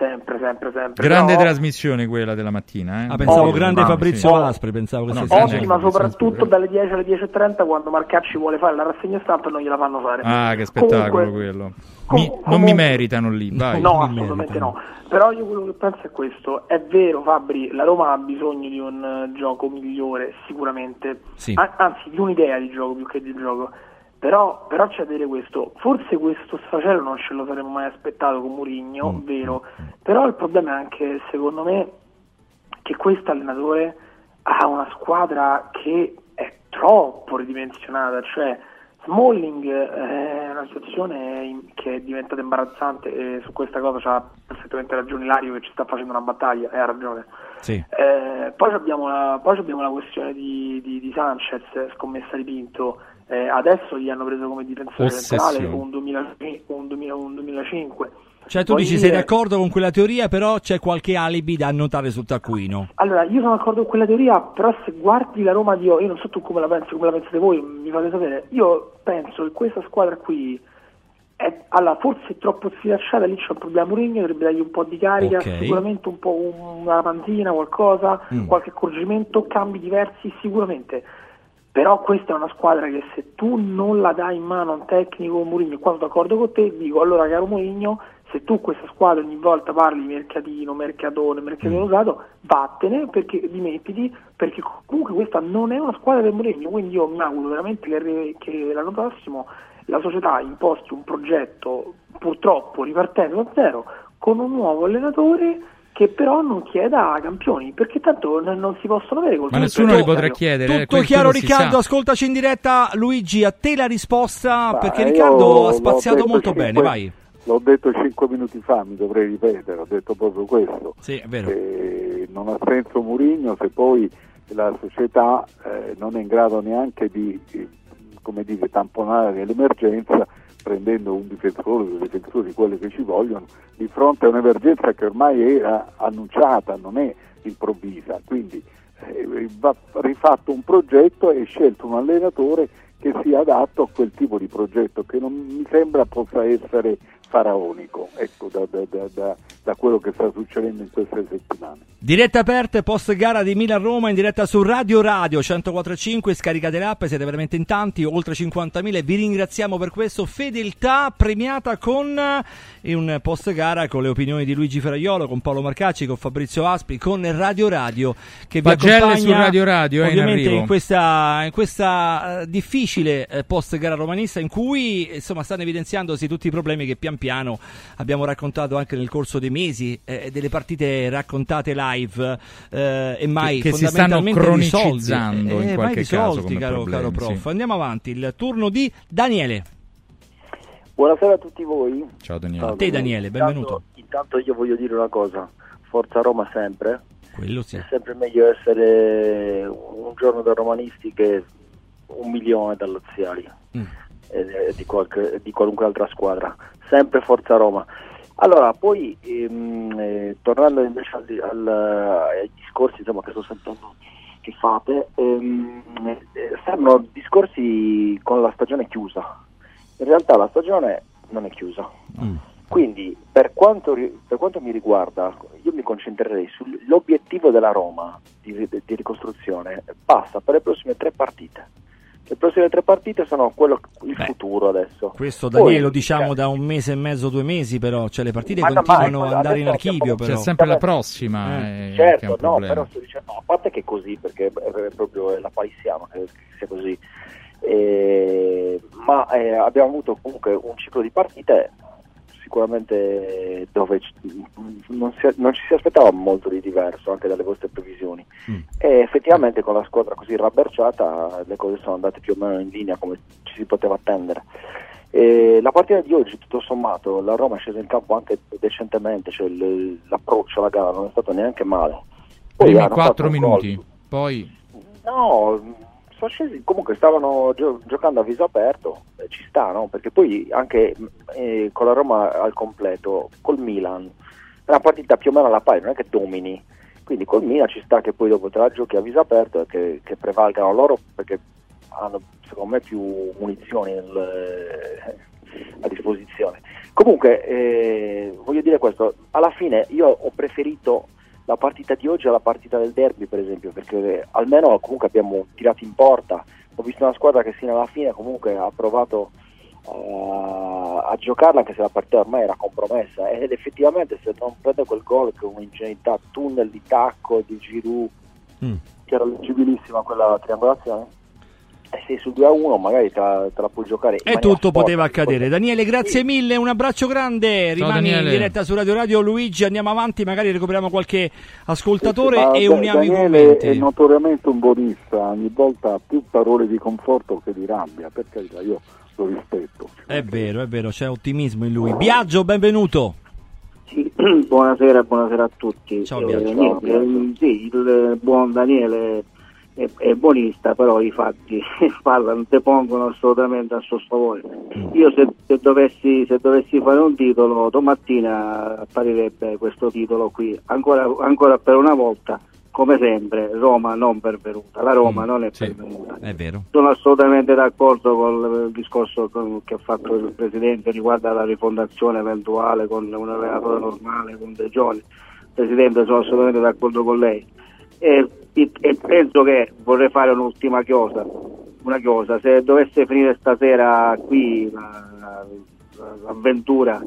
sempre, sempre, sempre. grande Però- trasmissione quella della mattina, eh? Ah, pensavo Oh, grande Fabrizio sì. Aspri, pensavo che No, sia grande Ottima Fabrizio soprattutto dalle 10 alle 10.30 quando Marcacci vuole fare la rassegna stampa e non gliela fanno fare. Ah, che spettacolo Comunque- quello. com- Mi- non mi meritano lì, vai. No, assolutamente meritano. no. Però io quello che penso è questo. È vero, Fabri, la Roma ha bisogno di un eh, gioco migliore, sicuramente. Sì. A- anzi, di un'idea di gioco più che di gioco. Però, però c'è da dire questo. Forse questo sfacelo non ce lo saremmo mai aspettato con Murigno, Mm. vero. Però il problema è anche, secondo me, che questo allenatore ha una squadra che è troppo ridimensionata, cioè Smalling eh, è una situazione che è diventata imbarazzante e su questa cosa c'ha perfettamente ragione Ilario che ci sta facendo una battaglia e ha ragione. Sì. Eh, poi abbiamo la, poi abbiamo la questione di, di, di Sanchez, scommessa di Pinto. Eh, adesso gli hanno preso come difensore Ossessione. centrale un, 2000 un, 2000 un 2005. Cioè tu Voglio dici sei d'accordo con quella teoria, però c'è qualche alibi da annotare sul taccuino. Allora, io sono d'accordo con quella teoria, però se guardi la Roma di oggi, io non so tu come la pensi, come la pensate voi, mi fate sapere. Io penso che questa squadra qui è, allora, forse è troppo sfilacciata, lì c'è un problema Mourinho, dovrebbe dargli un po' di carica, Ok. sicuramente un po' un- una panzina, qualcosa, Mm. qualche accorgimento, cambi diversi, sicuramente. Però questa è una squadra che se tu non la dai in mano a un tecnico Mourinho, qua sono d'accordo con te, dico allora caro Mourinho, se tu questa squadra ogni volta parli mercatino, mercatone, mercatino usato, vattene, perché dimettiti, perché comunque questa non è una squadra del Mourinho, quindi io mi auguro veramente che l'anno prossimo la società imposti un progetto purtroppo ripartendo da zero con un nuovo allenatore che però non chieda campioni, perché tanto n- non si possono avere col Ma nessuno li potrà Tutto chiedere. eh, Tutto chiaro Riccardo, ascoltaci in diretta. Luigi, a te la risposta, Ma perché Riccardo ha spaziato molto cinque- bene, vai. L'ho detto cinque minuti fa, mi dovrei ripetere, ho detto proprio questo. Sì, è vero. Eh, non ha senso Murigno se poi la società eh, non è in grado neanche di, di, come dire, tamponare l'emergenza prendendo un difensore, due difensori, quelli che ci vogliono, di fronte a un'emergenza che ormai era annunciata, non è improvvisa. Quindi eh, va rifatto un progetto e scelto un allenatore che sia adatto a quel tipo di progetto che non mi sembra possa essere faraonico ecco, da, da, da, da, quello che sta succedendo in queste settimane. Diretta aperta e post gara di Milan-Roma in diretta su Radio Radio 104.5, scaricate l'app, siete veramente in tanti, oltre 50.000, vi ringraziamo per questo, fedeltà premiata con eh, un post gara con le opinioni di Luigi Ferraiolo, con Paolo Marcacci, con Fabrizio Aspi, con Radio Radio che vi Pagelle accompagna su Radio Radio, è in ovviamente arrivo. in questa, in questa eh, difficile eh, post gara romanista in cui insomma stanno evidenziandosi tutti i problemi che pian piano abbiamo raccontato anche nel corso dei mesi eh, delle partite raccontate live eh, e mai Che- che si stanno cronicizzando risolti. in Eh, qualche mai caso risolti, come caro, problemi, caro prof. sì. Andiamo avanti, il turno di Daniele. Buonasera a tutti voi. Ciao Daniele. A te Daniele, benvenuto. Intanto, intanto io voglio dire una cosa, Forza Roma sempre, Quello sì. è sempre meglio essere un giorno da romanisti che un milione da laziali Mm. e, e di, qualche- di qualunque altra squadra, sempre Forza Roma. Allora, poi ehm, eh, tornando invece al- al- ai discorsi insomma, che sto sentendo che fate, ehm, eh, sembrano discorsi con la stagione chiusa. In realtà la stagione non è chiusa. Mm. Quindi, per quanto, per quanto mi riguarda, io mi concentrerei sull'obiettivo della Roma di, di ricostruzione, passa per le prossime tre partite. Le prossime tre partite sono quello, il Beh, futuro adesso. Questo Poi, Daniele lo diciamo cioè, da un mese e mezzo, due mesi però, cioè le partite Ma no, continuano ad andare in archivio. C'è sempre la prossima. Eh. eh, Certo, no, però sto dicendo, a parte che è così, perché è proprio la palissiano che, che sia così, Eh, ma eh, abbiamo avuto comunque un ciclo di partite sicuramente dove non, si- non ci si aspettava molto di diverso anche dalle vostre previsioni Mm. e effettivamente con la squadra così rabberciata le cose sono andate più o meno in linea come ci si poteva attendere. E la partita di oggi, tutto sommato, la Roma è scesa in campo anche decentemente, cioè l'approccio alla gara non è stato neanche male. Poi Primi hanno fatto 4 un minuti, gol. poi No, sono comunque stavano gio- giocando a viso aperto, eh, ci sta, no? Perché poi anche eh, con la Roma al completo, col Milan, è una partita più o meno alla pari, non è che domini. Quindi col Milan ci sta che poi dopo te la giochi a viso aperto e che, che prevalgano loro perché hanno secondo me più munizioni nel- a disposizione. Comunque, eh, voglio dire questo, alla fine io ho preferito la partita di oggi alla partita del derby, per esempio, perché almeno comunque abbiamo tirato in porta. Ho visto una squadra che fino alla fine comunque ha provato eh, a giocarla anche se la partita ormai era compromessa ed effettivamente se non prende quel gol che un'ingenuità, tunnel di tacco di Giroud Mm. che era leggibilissima quella triangolazione e sei su 2 a 1 magari te la, te la puoi giocare E tutto sporca, poteva poi- accadere. Daniele, grazie mille, un abbraccio grande. Rimani in diretta su Radio Radio. Luigi, andiamo avanti, magari recuperiamo qualche ascoltatore Ma e Da- uniamo i Daniele commenti. è notoriamente un buonista, ogni volta ha più parole di conforto che di rabbia, per carità, io lo rispetto. È vero, è vero, c'è ottimismo in lui. Biagio, benvenuto. Sì, buonasera, buonasera a tutti. Ciao, Eh, Biagio. niente, eh, sì, il buon Daniele è, è buonista, però i fatti parlano, depongono assolutamente a suo sfavore. Io se, se dovessi, se dovessi fare un titolo, domattina apparirebbe questo titolo qui, ancora, ancora per una volta, come sempre, Roma non pervenuta. La Roma Mm, non è sì. pervenuta. È vero. Sono assolutamente d'accordo con il discorso che ha fatto il Presidente riguardo alla rifondazione eventuale con un allenatore normale, con De Giorni. Presidente, sono assolutamente d'accordo con lei. E, e- e penso che vorrei fare un'ultima chiosa. Una chiosa, se dovesse finire stasera qui la- la- la- l'avventura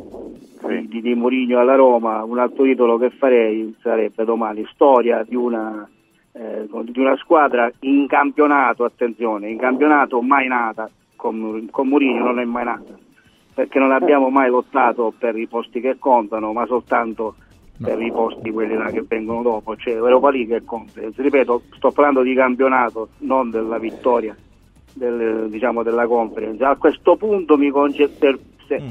di, di Mourinho alla Roma, un altro titolo che farei sarebbe domani. Storia di una eh, di una squadra in campionato, attenzione, in campionato mai nata, con, con Mourinho non è mai nata, perché non abbiamo mai lottato per i posti che contano, ma soltanto per i posti quelli là che vengono dopo, cioè Europa League e Conference. Ripeto, sto parlando di campionato, non della vittoria del- diciamo, della Conference. A questo punto mi concentro, se,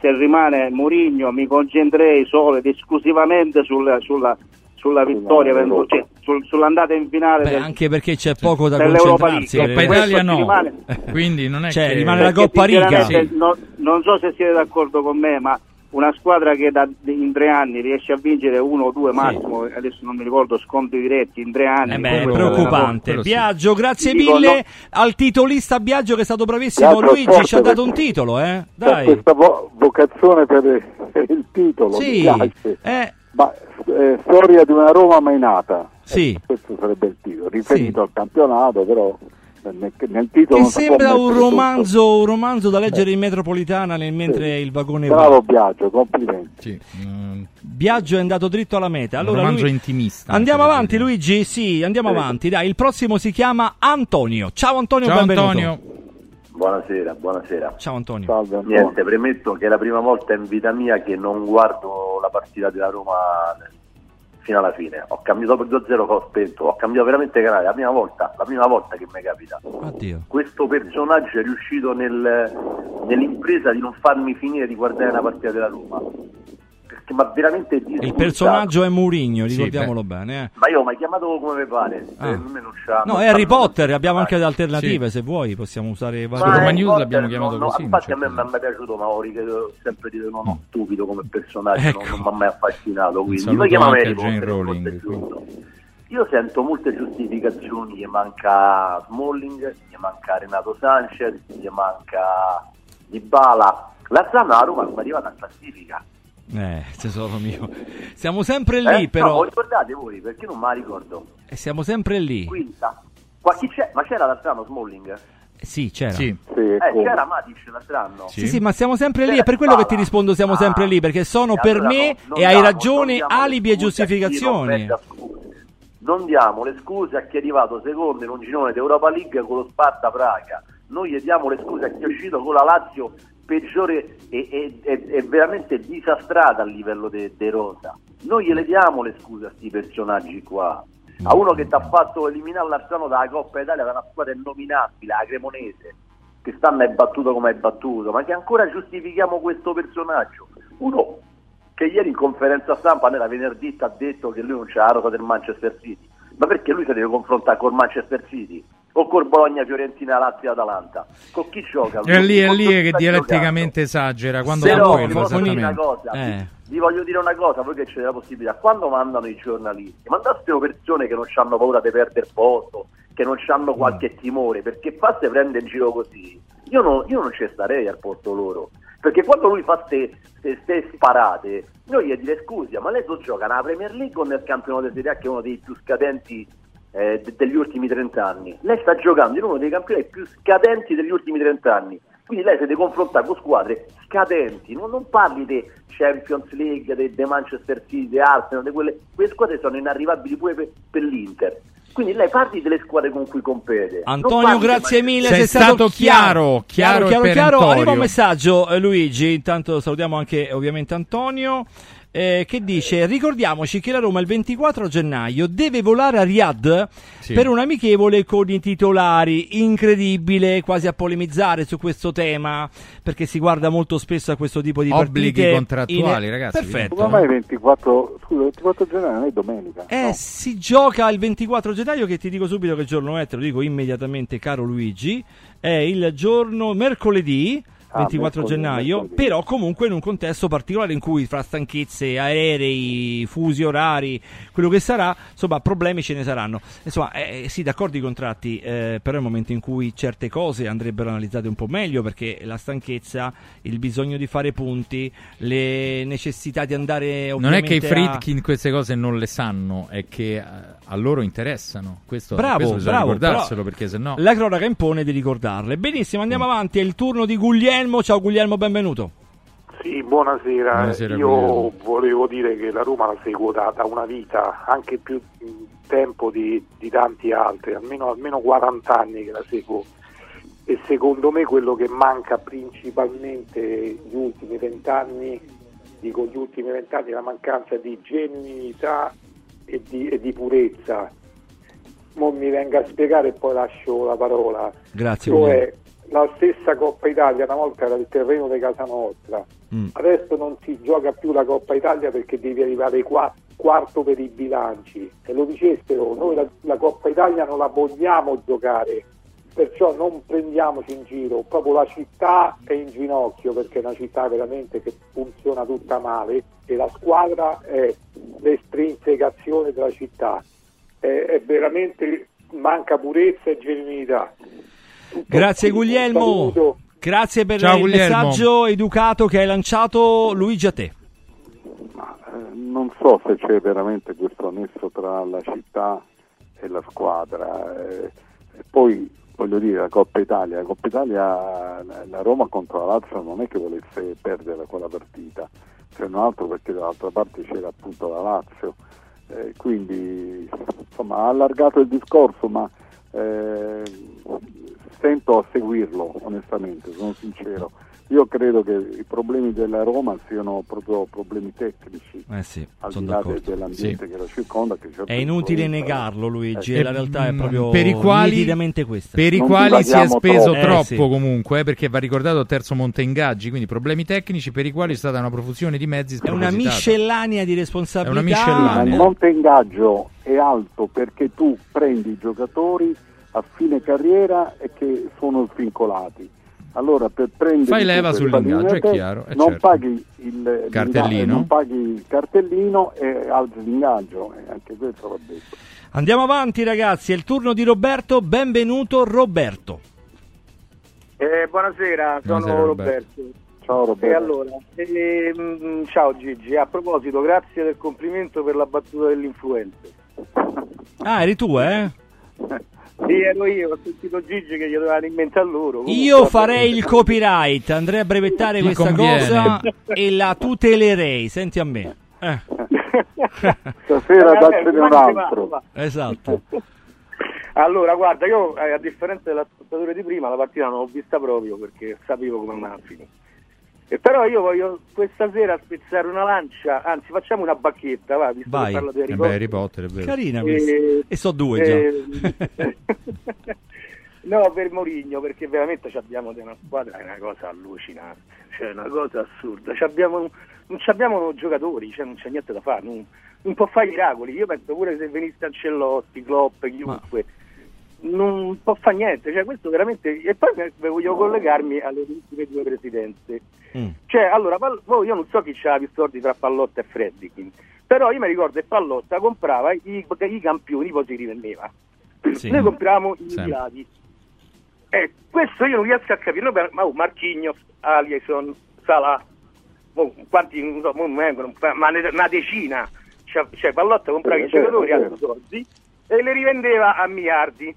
se rimane Mourinho, mi concentrerei solo ed esclusivamente sulla, sulla, sulla vittoria, cioè, sul- sull'andata in finale Beh, del- anche perché c'è poco da dell'Europa concentrarsi. League. Coppa per- Italia no, rimane. quindi non è Cioè, che... rimane la Coppa Riga. Sì. non, non so se siete d'accordo con me, ma una squadra che da, in tre anni riesce a vincere uno o due massimo, adesso non mi ricordo, scontri diretti in tre anni. Eh beh, è preoccupante. sì. Biagio, grazie dico, mille no- al titolista Biagio che è stato bravissimo. Luigi ci ha dato un titolo, eh? Dai. questa vo- vocazione per, per il titolo, Sì, mi piace. eh. Ma eh, storia di una Roma mai nata. Sì. Questo sarebbe il titolo, riferito al campionato, però nel, nel titolo Che sembra un romanzo, un romanzo da leggere in metropolitana nel- mentre il vagone Bravo va. Biagio, complimenti. Sì. mm, Biagio è andato dritto alla meta. Allora, un romanzo lui- intimista. Andiamo avanti, Luigi. Sì, andiamo avanti. Dai, il prossimo si chiama Antonio. Ciao Antonio, Ciao benvenuto. Antonio. Buonasera, buonasera. Ciao Antonio. Salve Niente, premetto che è la prima volta in vita mia che non guardo la partita della Roma fino alla fine. Ho cambiato dopo il 2-0 che ho spento, ho cambiato veramente canale, la prima volta, la prima volta che mi capita. Oddio. Questo personaggio è riuscito nel- nell'impresa di non farmi finire di guardare una partita della Roma. Ma veramente Il personaggio è Mourinho, ricordiamolo bene. eh. Ma io mi hai chiamato come mi pare. Ah. No, è Harry Potter, abbiamo anche le alternative se vuoi, possiamo usare Ma vari... Roma News Potter l'abbiamo no, chiamato no, così, Infatti non a me non mi è piaciuto Mauri, che devo sempre dire no, no, stupido come personaggio, Ecco. non, non mi ha mai affascinato. Quindi chiamami anche Harry Potter, Rowling. Io sento molte giustificazioni, gli manca Smalling, gli manca Renato Sanchez, gli manca Dybala. La Zana a Roma è arrivata in classifica. Eh, tesoro mio. Siamo sempre Eh? lì, No, però. voi ricordate voi? Perché non me la ricordo. E siamo sempre lì. Quinta. Qua chi c'è? Ma c'era l'altro anno Smalling? Eh, Sì, c'era. Sì. Eh, c'era Matic l'altro anno. Sì, sì, ma siamo sempre lì, C'era è per quello che ti rispondo siamo Ah. sempre lì, perché sono E per allora me no, non e hai ragione non alibi e non giustificazioni. Non diamo le scuse a chi è arrivato secondo in un girone d'Europa League con lo Sparta Praga. Noi gli diamo le scuse a chi è uscito con la Lazio peggiore e, e- e- veramente disastrata a livello di rosa. Noi gliele diamo le scuse a questi personaggi qua. A uno che ti ha fatto eliminare l'Arzano dalla Coppa Italia da una squadra innominabile, la Cremonese, che stanno è battuto come è battuto, ma che ancora giustifichiamo questo personaggio. Uno che ieri in conferenza stampa, nella venerdì, ha detto che lui non c'è la rosa del Manchester City, ma perché lui si deve confrontare col Manchester City? O col Bologna, Fiorentina, Lazio, Atalanta? Con chi gioca? È lì, è lì che dialetticamente esagera. Quando fa vi quello, dire una cosa, Eh. vi voglio dire una cosa, voi che c'è la possibilità, quando mandano i giornalisti, mandassero persone che non hanno paura di perdere posto, che non hanno qualche timore, perché fa se prende in giro così, io non, io non ci starei al posto loro, perché quando lui fa queste sparate, noi gli dire scusi, ma lei so gioca nella Premier League o nel campionato di Serie A che è uno dei più scadenti eh, de- degli ultimi 30 anni. Lei sta giocando in uno dei campionati più scadenti degli ultimi 30 anni. Quindi lei si deve confrontare con squadre scadenti, non, non parli di Champions League, di Manchester City, di Arsenal, di quelle, quelle squadre sono inarrivabili pure per, per l'Inter. Quindi lei parli delle squadre con cui compete. Antonio, grazie mille. Sei sei stato stato chiaro, chiaro chiaro, chiaro. perentorio. Arriva un messaggio, eh, Luigi. Intanto salutiamo anche ovviamente Antonio. Eh, che dice: Ricordiamoci che la Roma il 24 gennaio deve volare a Riyadh Sì. per un amichevole con i titolari. Incredibile, quasi a polemizzare su questo tema, perché si guarda molto spesso a questo tipo di Obblighi partite. contrattuali, in- ragazzi, Perfetto. Secondo me il 24, scusa, il 24 gennaio non è domenica. Eh, si gioca il 24 gennaio, che ti dico subito che giorno è, te lo dico immediatamente, caro Luigi. È il giorno mercoledì. Ah, 24 mercoledì, gennaio, mercoledì. però comunque in un contesto particolare in cui fra stanchezze, aerei, fusi orari, quello che sarà, insomma, problemi ce ne saranno. Insomma, eh, sì, d'accordo i contratti, eh, però è il momento in cui certe cose andrebbero analizzate un po' meglio perché la stanchezza, il bisogno di fare punti, le necessità di andare Non è che i ovviamente a- Friedkin queste cose non le sanno, è che eh, a loro interessano. Questo, Bravo, questo bisogna bravo, ricordarselo perché se no. La cronaca impone di ricordarle. Benissimo, andiamo Mm. avanti. È il turno di Guglielmo. Ciao Guglielmo, benvenuto. Sì, buonasera. Buonasera, Io Guglielmo. volevo dire che la Roma la seguo da, da una vita, anche più tempo di, di tanti altri, almeno, almeno 40 anni che la seguo. E secondo me quello che manca principalmente gli ultimi vent'anni, dico gli ultimi vent'anni, è la mancanza di genuinità e di, e di purezza. Mo mi venga a spiegare e poi lascio la parola. Grazie. Cioè, la stessa Coppa Italia una volta era il terreno di casa nostra, Mm. adesso non si gioca più la Coppa Italia perché devi arrivare qua- quarto per i bilanci. E lo dicessero, noi la, la Coppa Italia non la vogliamo giocare perciò non prendiamoci in giro, proprio la città è in ginocchio perché è una città veramente che funziona tutta male e la squadra è l'estrinsecazione della città, è, è veramente manca purezza e genuinità. Grazie Guglielmo. Grazie per Ciao, il Guglielmo. messaggio educato che hai lanciato Luigi a te. Eh, non so se c'è veramente questo nesso tra la città e la squadra. eh, e poi voglio dire la Coppa Italia, la Coppa Italia, la- Roma contro la Lazio non è che volesse perdere quella partita, se non altro perché dall'altra parte c'era appunto la Lazio. Eh, quindi insomma ha allargato il discorso, ma eh, stento a seguirlo onestamente, sono sincero. Io credo che i problemi della Roma siano proprio problemi tecnici, Eh sì, al sono di là de- d'accordo. dell'ambiente che lo circonda. Che certo È inutile negarlo Luigi, Eh, la realtà è Mm, proprio per i quali, questa. per i Non quali si è speso troppo. troppo Eh, sì. comunque, eh, perché va ricordato il terzo monte ingaggi, quindi problemi tecnici per i quali è stata una profusione di mezzi È una miscellanea di responsabilità. È una miscellanea. Il monte ingaggio è alto perché tu prendi i giocatori a fine carriera e che sono svincolati. Allora per prendere Fai leva queste sull'ingaggio, è chiaro, è non certo. paghi il Cartellino. non paghi il cartellino e alzi l'ingaggio, e anche questo va detto. Andiamo avanti ragazzi, è il turno di Roberto, benvenuto Roberto. Eh, buonasera, sono Buonasera, Roberto. Roberto. Ciao E Roberto. allora, ehm, ciao Gigi, a proposito, grazie del complimento per la battuta dell'influencer. Ah, eri tu, eh? Sì, ero io, ho sentito Gigi che gli dovevano inventare loro. Comunque, Io farei il copyright, andrei a brevettare questa conviene. cosa e la tutelerei, senti a me. Eh, Stasera Vabbè, daccene un altro. esatto. Allora, guarda, io eh, a differenza dell'ascoltatore di prima, la partita non l'ho vista proprio perché sapevo come andava a finire. E però io voglio questa sera spezzare una lancia, anzi facciamo una bacchetta, va, visto Vai. che parlo di Harry Eh Potter. beh, Harry Potter, è vero. Carina Eh, questa. E so due già. eh, no, per Morigno, perché veramente ci abbiamo di una squadra, è una cosa allucinante, cioè una cosa assurda. Ci abbiamo- non ci abbiamo giocatori, cioè non c'è niente da fare, non, non può fare miracoli. Io penso pure se venisse Ancellotti, Klopp, chiunque, non può fare niente. Cioè, questo veramente... E poi voglio collegarmi alle ultime due presidenze. Mm. Cioè, allora, poi io non so chi c'ha più soldi tra Pallotta e Freddy, però io mi ricordo che Pallotta comprava i, i campioni, poi si rivendeva. Sì. Noi compriamo i mutilati. Eh, questo io non riesco a per- ma oh, Marchignos, Alison, Salah, mo, quanti non so, mo non vengono, ma ne- una decina. Cioè, cioè Pallotta comprava È i giocatori è a vero. soldi e li rivendeva a miliardi.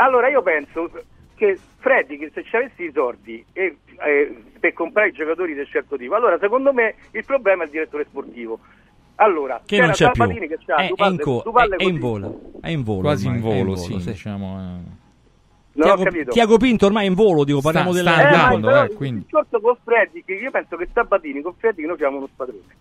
Allora io penso che Freddy, che se ci avessi i soldi e, eh, per comprare i giocatori di un certo tipo, allora secondo me il problema è il direttore sportivo. Allora, Che non c'è più. Sabatini che c'ha È, due è in co- due palle è- è in volo. È in volo. Quasi in ormai, è volo, sì, sì. diciamo. eh. Tiago. Tiago Pinto ormai è in volo, dico, parliamo Sta- della... sta Eh, andando, eh, il quindi. discorso con Freddy, che io penso che Sabatini con Freddy noi siamo uno spadrone.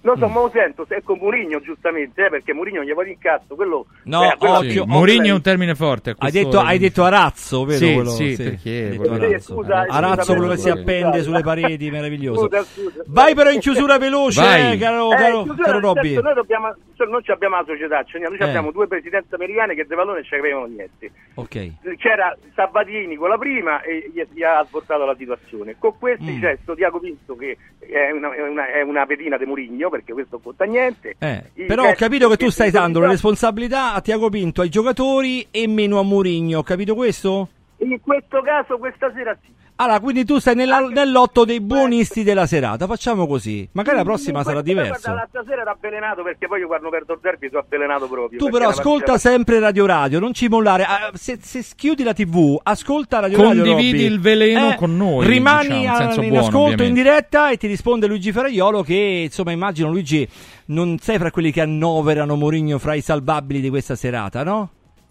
Non Mm. so, ma lo sento, se è con Murigno giustamente, eh, perché Murigno gli va in cazzo, quello... No, eh, quello- occhio, Sì, Mourinho è un termine forte. Hai questo- detto, hai detto Arazzo, vero? Sì, quello? sì, perché hai detto Arazzo. Scusa, Arazzo, scusa, quello che si appende sulle pareti, meraviglioso. Scusa, scusa. Vai però in chiusura veloce, Vai. eh, caro, Eh, caro, chiusura, caro Robby. noi, dobbiamo, cioè, non ci abbiamo la società, cioè, noi Eh. abbiamo due presidenze americane che valore non ci avevano niente. Ok. C'era Sabatini con la prima e gli, gli ha svoltato la situazione. Con questi Mm. c'è sto Diaco Pinto che è una, è una, è una pedina di Murigno perché questo conta niente. Eh, però ho capito che tu stai dando stati- responsabilità a Tiago Pinto, ai giocatori e meno a Mourinho, ho capito questo? In questo caso questa sera sì. Allora, quindi tu stai nella- nell'otto dei buonisti della serata, facciamo così. Magari la prossima sarà. Guarda, l'altra sera era avvelenato perché poi io quando perdo il derby sono avvelenato proprio. Tu però ascolta partita- sempre Radio Radio, non ci mollare. Ah, Se, se chiudi la TV, ascolta Radio Radio. Condividi il veleno Eh, con noi, Rimani diciamo, in a- in buono, ascolto in ovviamente. diretta e ti risponde Luigi Ferraiolo che, insomma, immagino Luigi non sei fra quelli che annoverano Mourinho fra i salvabili di questa serata, no?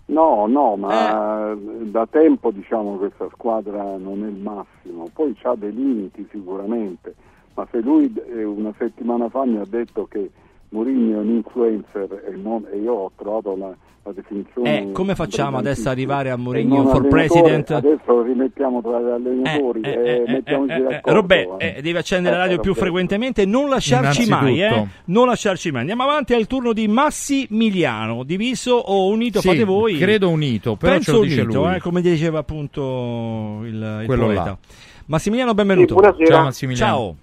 No, no, ma Eh. da tempo diciamo questa squadra non è il massimo, poi ha dei limiti sicuramente, ma se lui eh, una settimana fa mi ha detto che Mourinho è un influencer e, non- e io ho trovato la, la definizione. Eh, come facciamo adesso ad arrivare a E Mourinho for president? Adesso lo rimettiamo tra gli allenatori Eh, e eh, mettiamoci eh, eh, d'accordo. Robè, devi accendere la Eh, radio più Robè. frequentemente e non lasciarci mai, eh? Non lasciarci mai. Andiamo avanti al turno di Massimiliano, diviso o unito, Sì, fate voi. credo unito, però Penso ce lo dice unito, lui. eh, come diceva appunto il, il Quello poeta. là. Massimiliano, benvenuto. Sì, buonasera. Ciao Massimiliano. Ciao.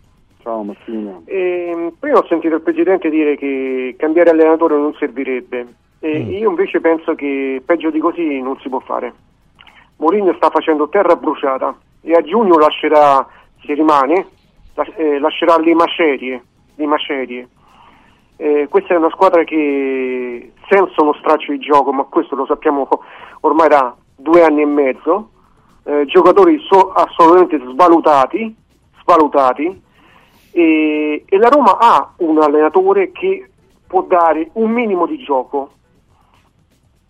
Ciao Massimiliano. Ehm, prima ho sentito il Presidente dire che cambiare allenatore non servirebbe. E Mm. Io invece penso che peggio di così non si può fare. Mourinho sta facendo terra bruciata e a giugno lascerà, se rimane, eh, lascerà le macerie. Le macerie. Eh, questa è una squadra che senza uno straccio di gioco, ma questo lo sappiamo ormai da due anni e mezzo, eh, giocatori so- assolutamente svalutati, svalutati e, e la Roma ha un allenatore che può dare un minimo di gioco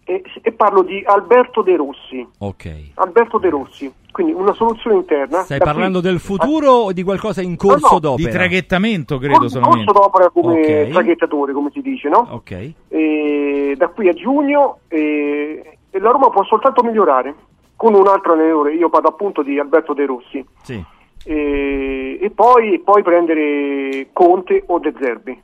e, e parlo di Alberto De Rossi. Ok. Alberto De Rossi, quindi una soluzione interna. Stai parlando qui- del futuro o di qualcosa in corso No, no, d'opera? Di traghettamento, credo Cor- solamente. corso d'opera come Ok. traghettatore, come si dice, no? Ok. E da qui a giugno e, e la Roma può soltanto migliorare con un altro allenatore. Io parlo appunto di Alberto De Rossi. Sì. E, e poi, poi prendere Conte o De Zerbi.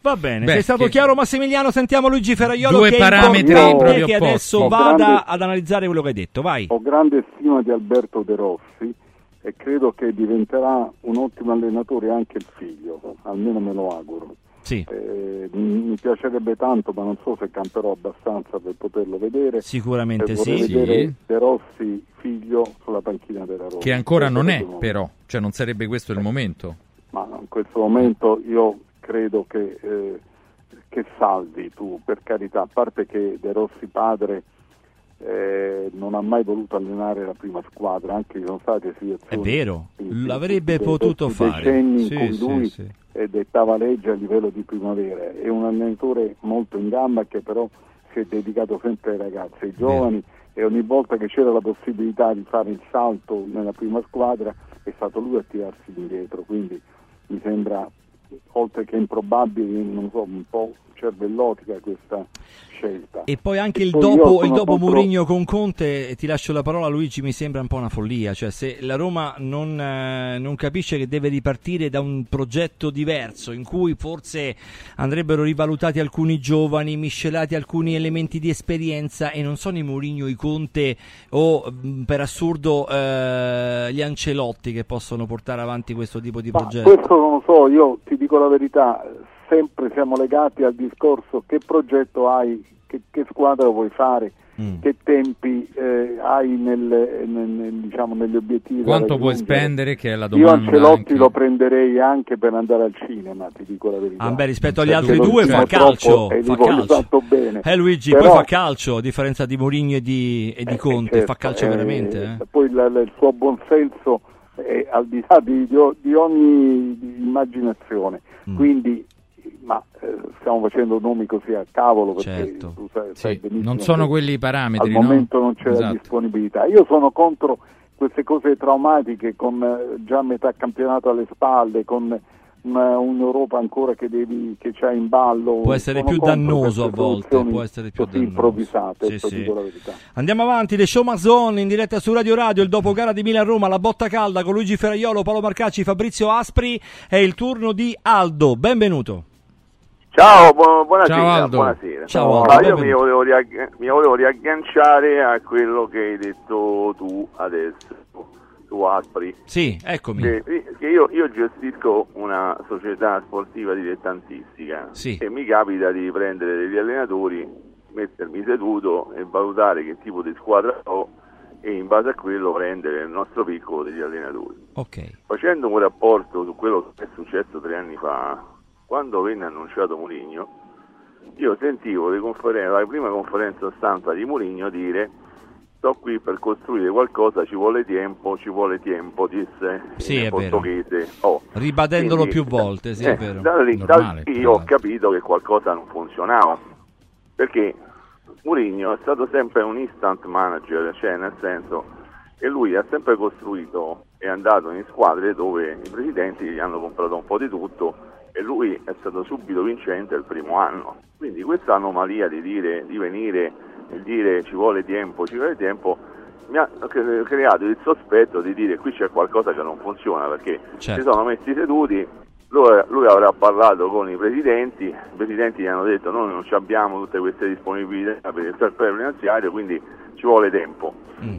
Va bene, Beh, sei stato che- chiaro Massimiliano, sentiamo Luigi Ferraiolo Due che è parametri proprio che adesso Ho vada grande- ad analizzare quello che hai detto, vai. Ho grande stima di Alberto De Rossi e credo che diventerà un ottimo allenatore anche il figlio, almeno me lo auguro. Sì. Eh, mi piacerebbe tanto, ma non so se camperò abbastanza per poterlo vedere. Sicuramente E vorrei sì. vedere Sì. De Rossi figlio sulla panchina della Roma. Che ancora non è, però. Cioè, non sarebbe questo il momento. Ma in questo momento io credo che, eh, che salvi tu, per carità, a parte che De Rossi padre eh, non ha mai voluto allenare la prima squadra, anche ci sono state situazioni... È vero, in- l'avrebbe in- potuto fare. decenni Sì, in cui sì, lui sì. eh, dettava legge a livello di primavera. È un allenatore molto in gamba che però si è dedicato sempre ai ragazzi, ai giovani e ogni volta che c'era la possibilità di fare il salto nella prima squadra è stato lui a tirarsi indietro, quindi mi sembra oltre che improbabile, non so, un po' cervellotica questa scelta. E poi anche il poi dopo, il dopo contro- Mourinho con Conte, ti lascio la parola Luigi, mi sembra un po' una follia, cioè se la Roma non, eh, non capisce che deve ripartire da un progetto diverso in cui forse andrebbero rivalutati alcuni giovani, miscelati alcuni elementi di esperienza e non sono i Mourinho, i Conte o mh, per assurdo eh, gli Ancelotti che possono portare avanti questo tipo di Ma progetto. questo non lo so, io ti dico la verità, sempre siamo legati al discorso che progetto hai, che, che squadra vuoi fare, Mm. che tempi eh, hai nel, nel- diciamo, negli obiettivi. Quanto raggiungere. spendere, che è la Io domanda Ancelotti anche. lo prenderei anche per andare al cinema, ti dico la verità. Ah, beh, rispetto agli C'è altri due cioè, fa calcio, fa calcio. Eh Luigi, Però- poi fa calcio, a differenza di Mourinho e di, e di Eh, Conte, certo, fa calcio eh, veramente. eh. Poi la- la- il suo buonsenso è al di là di, di o- di ogni immaginazione, Mm. quindi ma eh, stiamo facendo nomi così a cavolo perché Certo. tu sai, sai Sì, non sono quelli i parametri, al no? momento non c'è la Esatto. disponibilità. Io sono contro queste cose traumatiche con eh, già metà campionato alle spalle, con un'Europa ancora che, devi, che c'ha in ballo. Può essere più dannoso a volte, può essere più dannoso. improvvisate, Sì, sì. dico la verità. Andiamo avanti, le show Mazon in diretta su Radio Radio, il dopogara di Milan-Roma, la botta calda con Luigi Ferraiolo, Paolo Marcacci, Fabrizio Aspri, è il turno di Aldo, benvenuto. Ciao, bu- buonasera. Ciao, Aldo. buonasera. Ciao, Ah, Aldo, io mi volevo, riagg- mi volevo riagganciare a quello che hai detto tu adesso, tu Aspri. Sì, eccomi. Che, che io, io gestisco una società sportiva dilettantistica Sì. e mi capita di prendere degli allenatori, mettermi seduto e valutare che tipo di squadra ho e in base a quello prendere il nostro piccolo degli allenatori. Ok. Facendo un rapporto su quello che è successo tre anni fa, quando venne annunciato Mourinho, io sentivo la prima conferenza stampa di Mourinho dire sto qui per costruire qualcosa, ci vuole tempo, ci vuole tempo, disse Sì, vero. portoghese. Oh, Ribadendolo quindi, più volte, sì, eh, è vero. Da lì, da Normale, lì tra ho capito che qualcosa non funzionava, perché Mourinho è stato sempre un instant manager, cioè nel senso che lui ha sempre costruito e è andato in squadre dove i presidenti gli hanno comprato un po' di tutto e lui è stato subito vincente il primo anno. Quindi questa anomalia di, dire, di venire e dire ci vuole tempo, ci vuole tempo, mi ha cre- creato il sospetto di dire qui c'è qualcosa che non funziona perché Certo. si sono messi seduti, lui, lui avrà parlato con i presidenti, i presidenti gli hanno detto noi non abbiamo tutte queste disponibilità per il fair finanziario, quindi ci vuole tempo.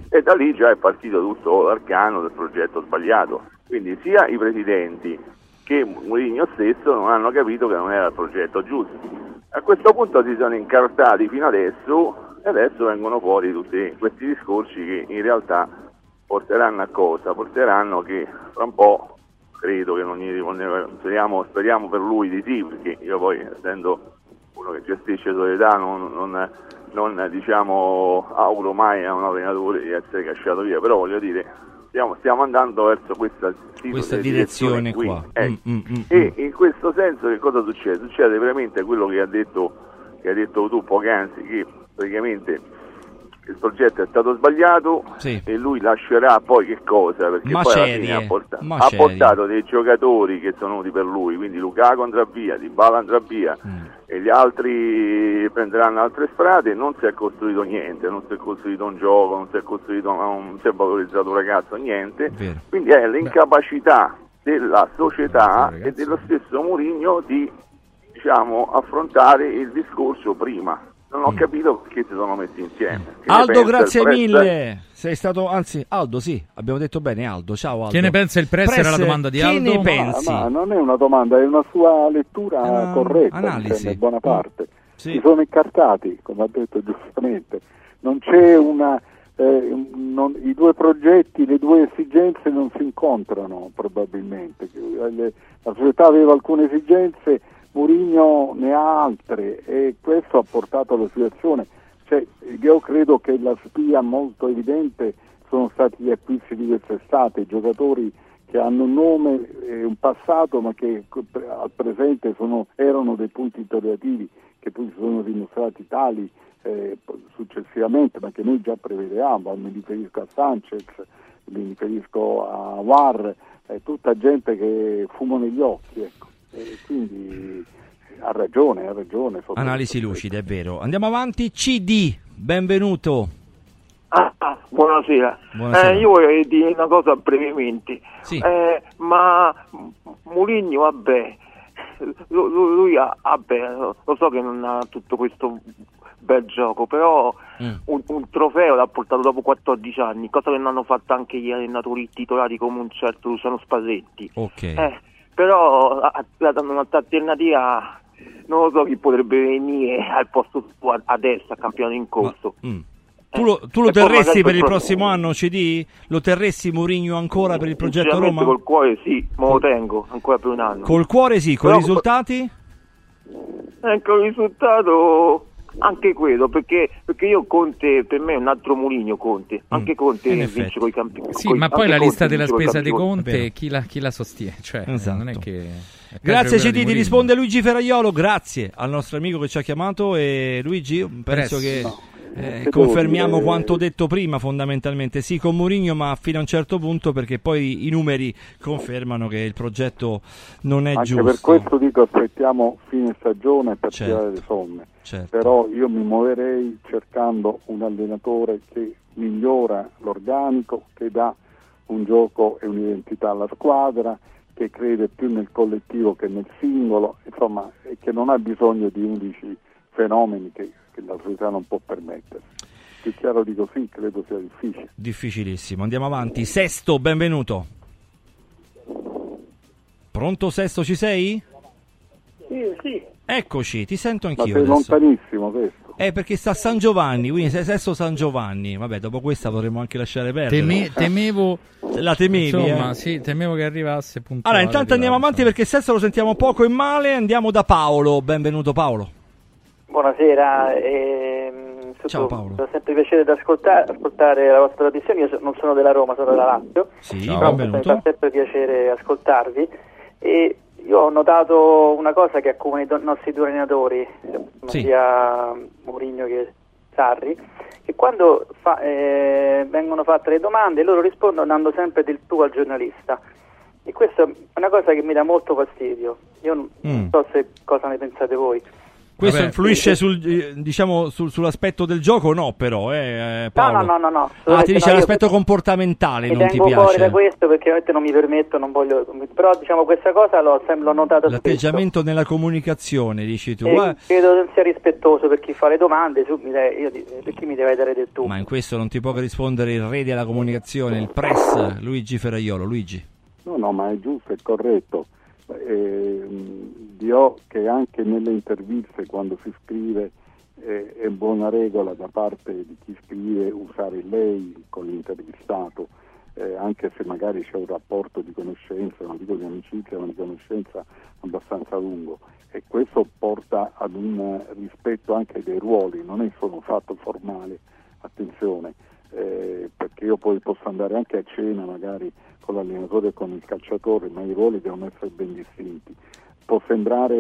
E da lì già è partito tutto l'arcano del progetto sbagliato. Quindi sia i presidenti che Mourinho stesso non hanno capito che non era il progetto giusto. A questo punto si sono incartati fino adesso e adesso vengono fuori tutti questi discorsi che in realtà porteranno a cosa? Porteranno che fra un po' credo che non gli speriamo, speriamo per lui di sì, perché io poi essendo uno che gestisce società non, non, non, diciamo auguro mai a un allenatore di essere cacciato via, però voglio dire stiamo, stiamo andando verso questa, Questa di direzione qui. qua. Ecco. Mm, mm, mm, E in questo senso che cosa succede? Succede veramente quello che ha detto, che hai detto tu poc'anzi, che praticamente il progetto è stato sbagliato Sì. e lui lascerà poi che cosa? Perché poi alla Macerie, fine ha, porta- ha portato dei giocatori che sono venuti per lui, quindi Lukaku andrà via, Dybala andrà via Mm. e gli altri prenderanno altre strade, non si è costruito niente, non si è costruito un gioco, non si è costruito, non si è valorizzato un ragazzo, niente. Quindi è l'incapacità della società e dello stesso Mourinho di diciamo, affrontare il discorso prima. Non ho capito perché si sono messi insieme. Che ne Aldo, grazie mille. Sei stato, anzi, Aldo, sì, abbiamo detto bene, Aldo. Ciao, Aldo. Che ne pensa il press? Era la domanda di che Aldo? ne Ma- pensi? Ma non è una domanda, è una sua lettura Una corretta, analisi. in buona parte. Sì. Si sono incartati, come ha detto giustamente. Non c'è una. eh, non- I due progetti, le due esigenze non si incontrano probabilmente. La società aveva alcune esigenze, Mourinho ne ha altre e questo ha portato alla situazione. Cioè, io credo che la spia molto evidente sono stati gli acquisti di quest'estate, giocatori che hanno un nome e un passato ma che al presente sono- erano dei punti interrogativi che poi si sono dimostrati tali eh, successivamente ma che noi già prevedevamo, mi riferisco a Sanchez, mi riferisco a War, è tutta gente che fumo negli occhi, ecco. E quindi ha ragione, ha ragione. Analisi lucida, è vero. Andiamo avanti. CD, benvenuto. Ah, buonasera. Buonasera. Eh, io vorrei dire una cosa brevemente. Sì. Eh, ma Mourinho, vabbè, lu- lu- lui, ha, vabbè, lo so che non ha tutto questo bel gioco, però Mm. un, un trofeo l'ha portato dopo 14 anni, cosa che non hanno fatto anche gli allenatori titolari come un certo Luciano Spasetti. Ok. Eh, però a- a- dando un'altra alternativa non lo so chi potrebbe venire al posto suo adesso a campionato in corso. Mm. Tu lo, tu lo terresti per il pro- prossimo anno, CD? Lo terresti Mourinho ancora per il progetto Roma? col cuore sì, ma lo tengo ancora per un anno. Col cuore sì, con i risultati? Ecco il risultato anche quello, perché, perché io Conte, per me è un altro Mourinho Conte, anche Conte Mm. In vince con i campi. Sì, ma poi la lista della spesa di campioni. Conte, chi la, chi la sostiene? Cioè, non è che... è peggio Grazie CD, di ti risponde Luigi Ferraiolo, grazie al nostro amico che ci ha chiamato e Luigi, penso Press. che No. Eh, Che confermiamo dire? quanto detto prima fondamentalmente, sì con Mourinho ma fino a un certo punto perché poi i numeri confermano che il progetto non è Anche giusto. per questo dico aspettiamo fine stagione per Certo. tirare le somme. Certo. Però io mi muoverei cercando un allenatore che migliora l'organico, che dà un gioco e un'identità alla squadra, che crede più nel collettivo che nel singolo, insomma, e che non ha bisogno di 11 fenomeni che, che la società non può permettere. Più chiaro di così credo sia difficile. Difficilissimo, andiamo avanti. Sesto, benvenuto. Pronto Sesto, ci sei? Sì, sì. Eccoci, ti sento Ma anch'io sei adesso. lontanissimo questo. Eh, perché sta a San Giovanni, quindi sei Sesto San Giovanni. Vabbè, dopo questa potremmo anche lasciare perdere. Teme- temevo... La temevi, Insomma, eh? sì, temevo che arrivasse puntuale. Allora, intanto andiamo avanti perché Sesto lo sentiamo poco e male. Andiamo da Paolo. Benvenuto Paolo. Buonasera, sotto- Ciao, Paolo. È sempre piacere di ascoltare, ascoltare la vostra trasmissione. Io non sono della Roma, sono della Lazio. Sì, però mi fa sempre piacere ascoltarvi. E io ho notato una cosa che accomuna i do- nostri due allenatori, Sì. sia Mourinho che Sarri, che quando fa- eh, vengono fatte le domande loro rispondono dando sempre del tu al giornalista. E questa è una cosa che mi dà molto fastidio. Io non Mm. non so se cosa ne pensate voi. Questo Vabbè, influisce sul, eh, diciamo, sul- sull'aspetto del gioco? No, però, eh, eh, Paolo. no, no, no, no, Ah, ti dice no, io- l'aspetto comportamentale, Mi non ti tengo fuori da piace. questo perché ovviamente non mi permetto, non voglio. Però diciamo questa cosa l'ho, l'ho notata spesso. L'atteggiamento nella comunicazione, dici tu. E eh, credo non sia rispettoso per chi fa le domande, su, mi dai- io per chi mi deve dare del tu. Ma in questo non ti può che rispondere il re della comunicazione, il press, Luigi Ferraiolo. Luigi. No, no, ma è giusto, è corretto. Eh, dirò che anche nelle interviste, quando si scrive, eh, è buona regola da parte di chi scrive usare lei con l'intervistato, eh, anche se magari c'è un rapporto di conoscenza, non dico di amicizia, ma di conoscenza abbastanza lungo. E questo porta ad un rispetto anche dei ruoli, non è solo un fatto formale, attenzione, eh, perché io poi posso andare anche a cena magari con l'allenatore e con il calciatore, ma i ruoli devono essere ben distinti. Può sembrare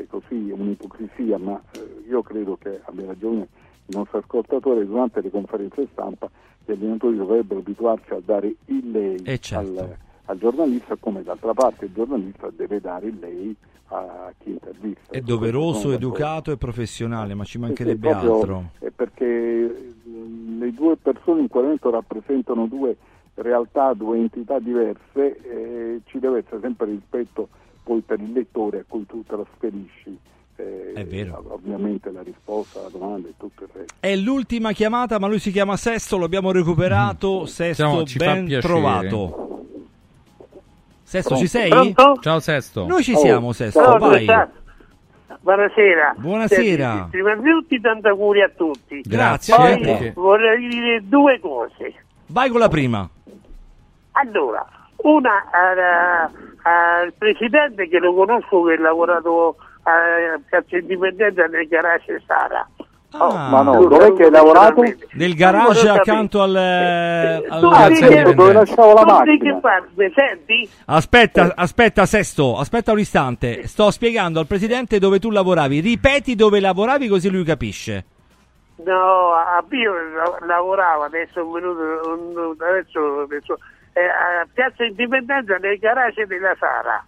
eh, così un'ipocrisia, ma eh, io credo che abbia ragione il nostro ascoltatore durante le conferenze stampa gli allenatori dovrebbero abituarsi a dare il lei Eh, certo. al, al giornalista, come d'altra parte il giornalista deve dare il lei a chi intervista. È doveroso, educato e professionale, ma ci mancherebbe sì, proprio, altro. perché mh, le due persone in quel momento rappresentano due realtà, due entità diverse e ci deve essere sempre rispetto poi per il lettore a cui tu trasferisci eh, È vero. ovviamente la risposta, la domanda e tutto il resto. È l'ultima chiamata, ma lui si chiama Sesto, lo abbiamo recuperato. Sesto, Siamo- ci fa ben piacere. trovato. Sesto, ci sei? Pronto? Ciao Sesto. Noi ci Oh. siamo, Sesto, Ciao, vai. Buonasera. Buonasera. Prima di tutti tanti auguri a tutti. Grazie. Poi Perché? vorrei dire due cose. Vai con la prima. Allora, una al, al presidente che lo conosco che ha lavorato a Piazza Indipendenza nel garage Sara. Ah. Ma no, dov'è che hai lavorato? Nel garage accanto al... al- tu Ah, dove lasciavo la macchina. mi senti? Aspetta, aspetta Sesto, aspetta un istante. Sto spiegando al presidente dove tu lavoravi. Ripeti dove lavoravi così lui capisce. No, a Pio la- lavoravo, adesso è un minuto, un- adesso, adesso eh, a Piazza Indipendenza nel garage della Sara.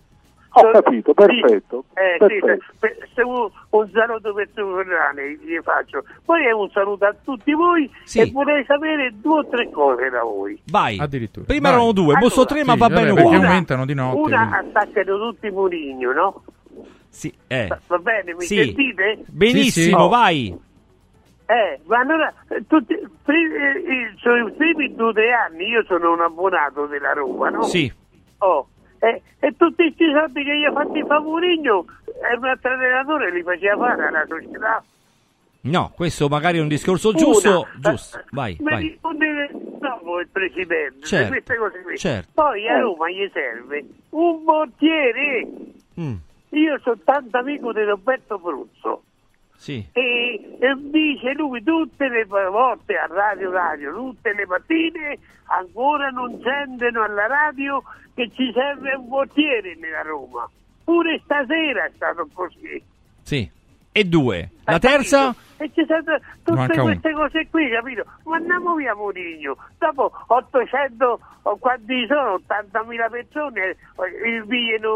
Ho capito, perfetto. Eh, sì, perfetto. se- se un, un saluto per Ferrani gli faccio. Poi un saluto a tutti voi Sì. e vorrei sapere due o tre cose da voi. Vai. Addirittura. Prima Vai. erano due, adesso tre, ma Sì, va vabbè, bene perché uguale. aumentano di notte. Una quindi. attaccano tutti Murigno, no? Sì, eh. Va bene, mi Sì. sentite? Benissimo, Sì, sì. vai. Eh, ma allora, tutti, pri- eh, sono i primi due o tre anni io sono un abbonato della Roma, no? Sì. Oh, eh, e tutti questi soldi che gli ha fatti fa Murigno, e un altro allenatore li faceva fare alla società. No, questo magari è un discorso Una. giusto. Giusto, vai, Mi vai. dopo il presidente, Certo, queste cose qui. certo. Poi a Roma gli serve un portiere. Mm, Io sono tanto amico di Roberto Bruzzo. Sì. e, e dice lui tutte le volte a Radio Radio, tutte le mattine ancora non sentono alla radio che ci serve un portiere nella Roma. Pure stasera è stato così. Sì. E due. La terza? E ci sono tutte queste cose qui, capito? Ma andiamo via Mourinho. Dopo 800, o quanti sono? 80.000 persone eh, viene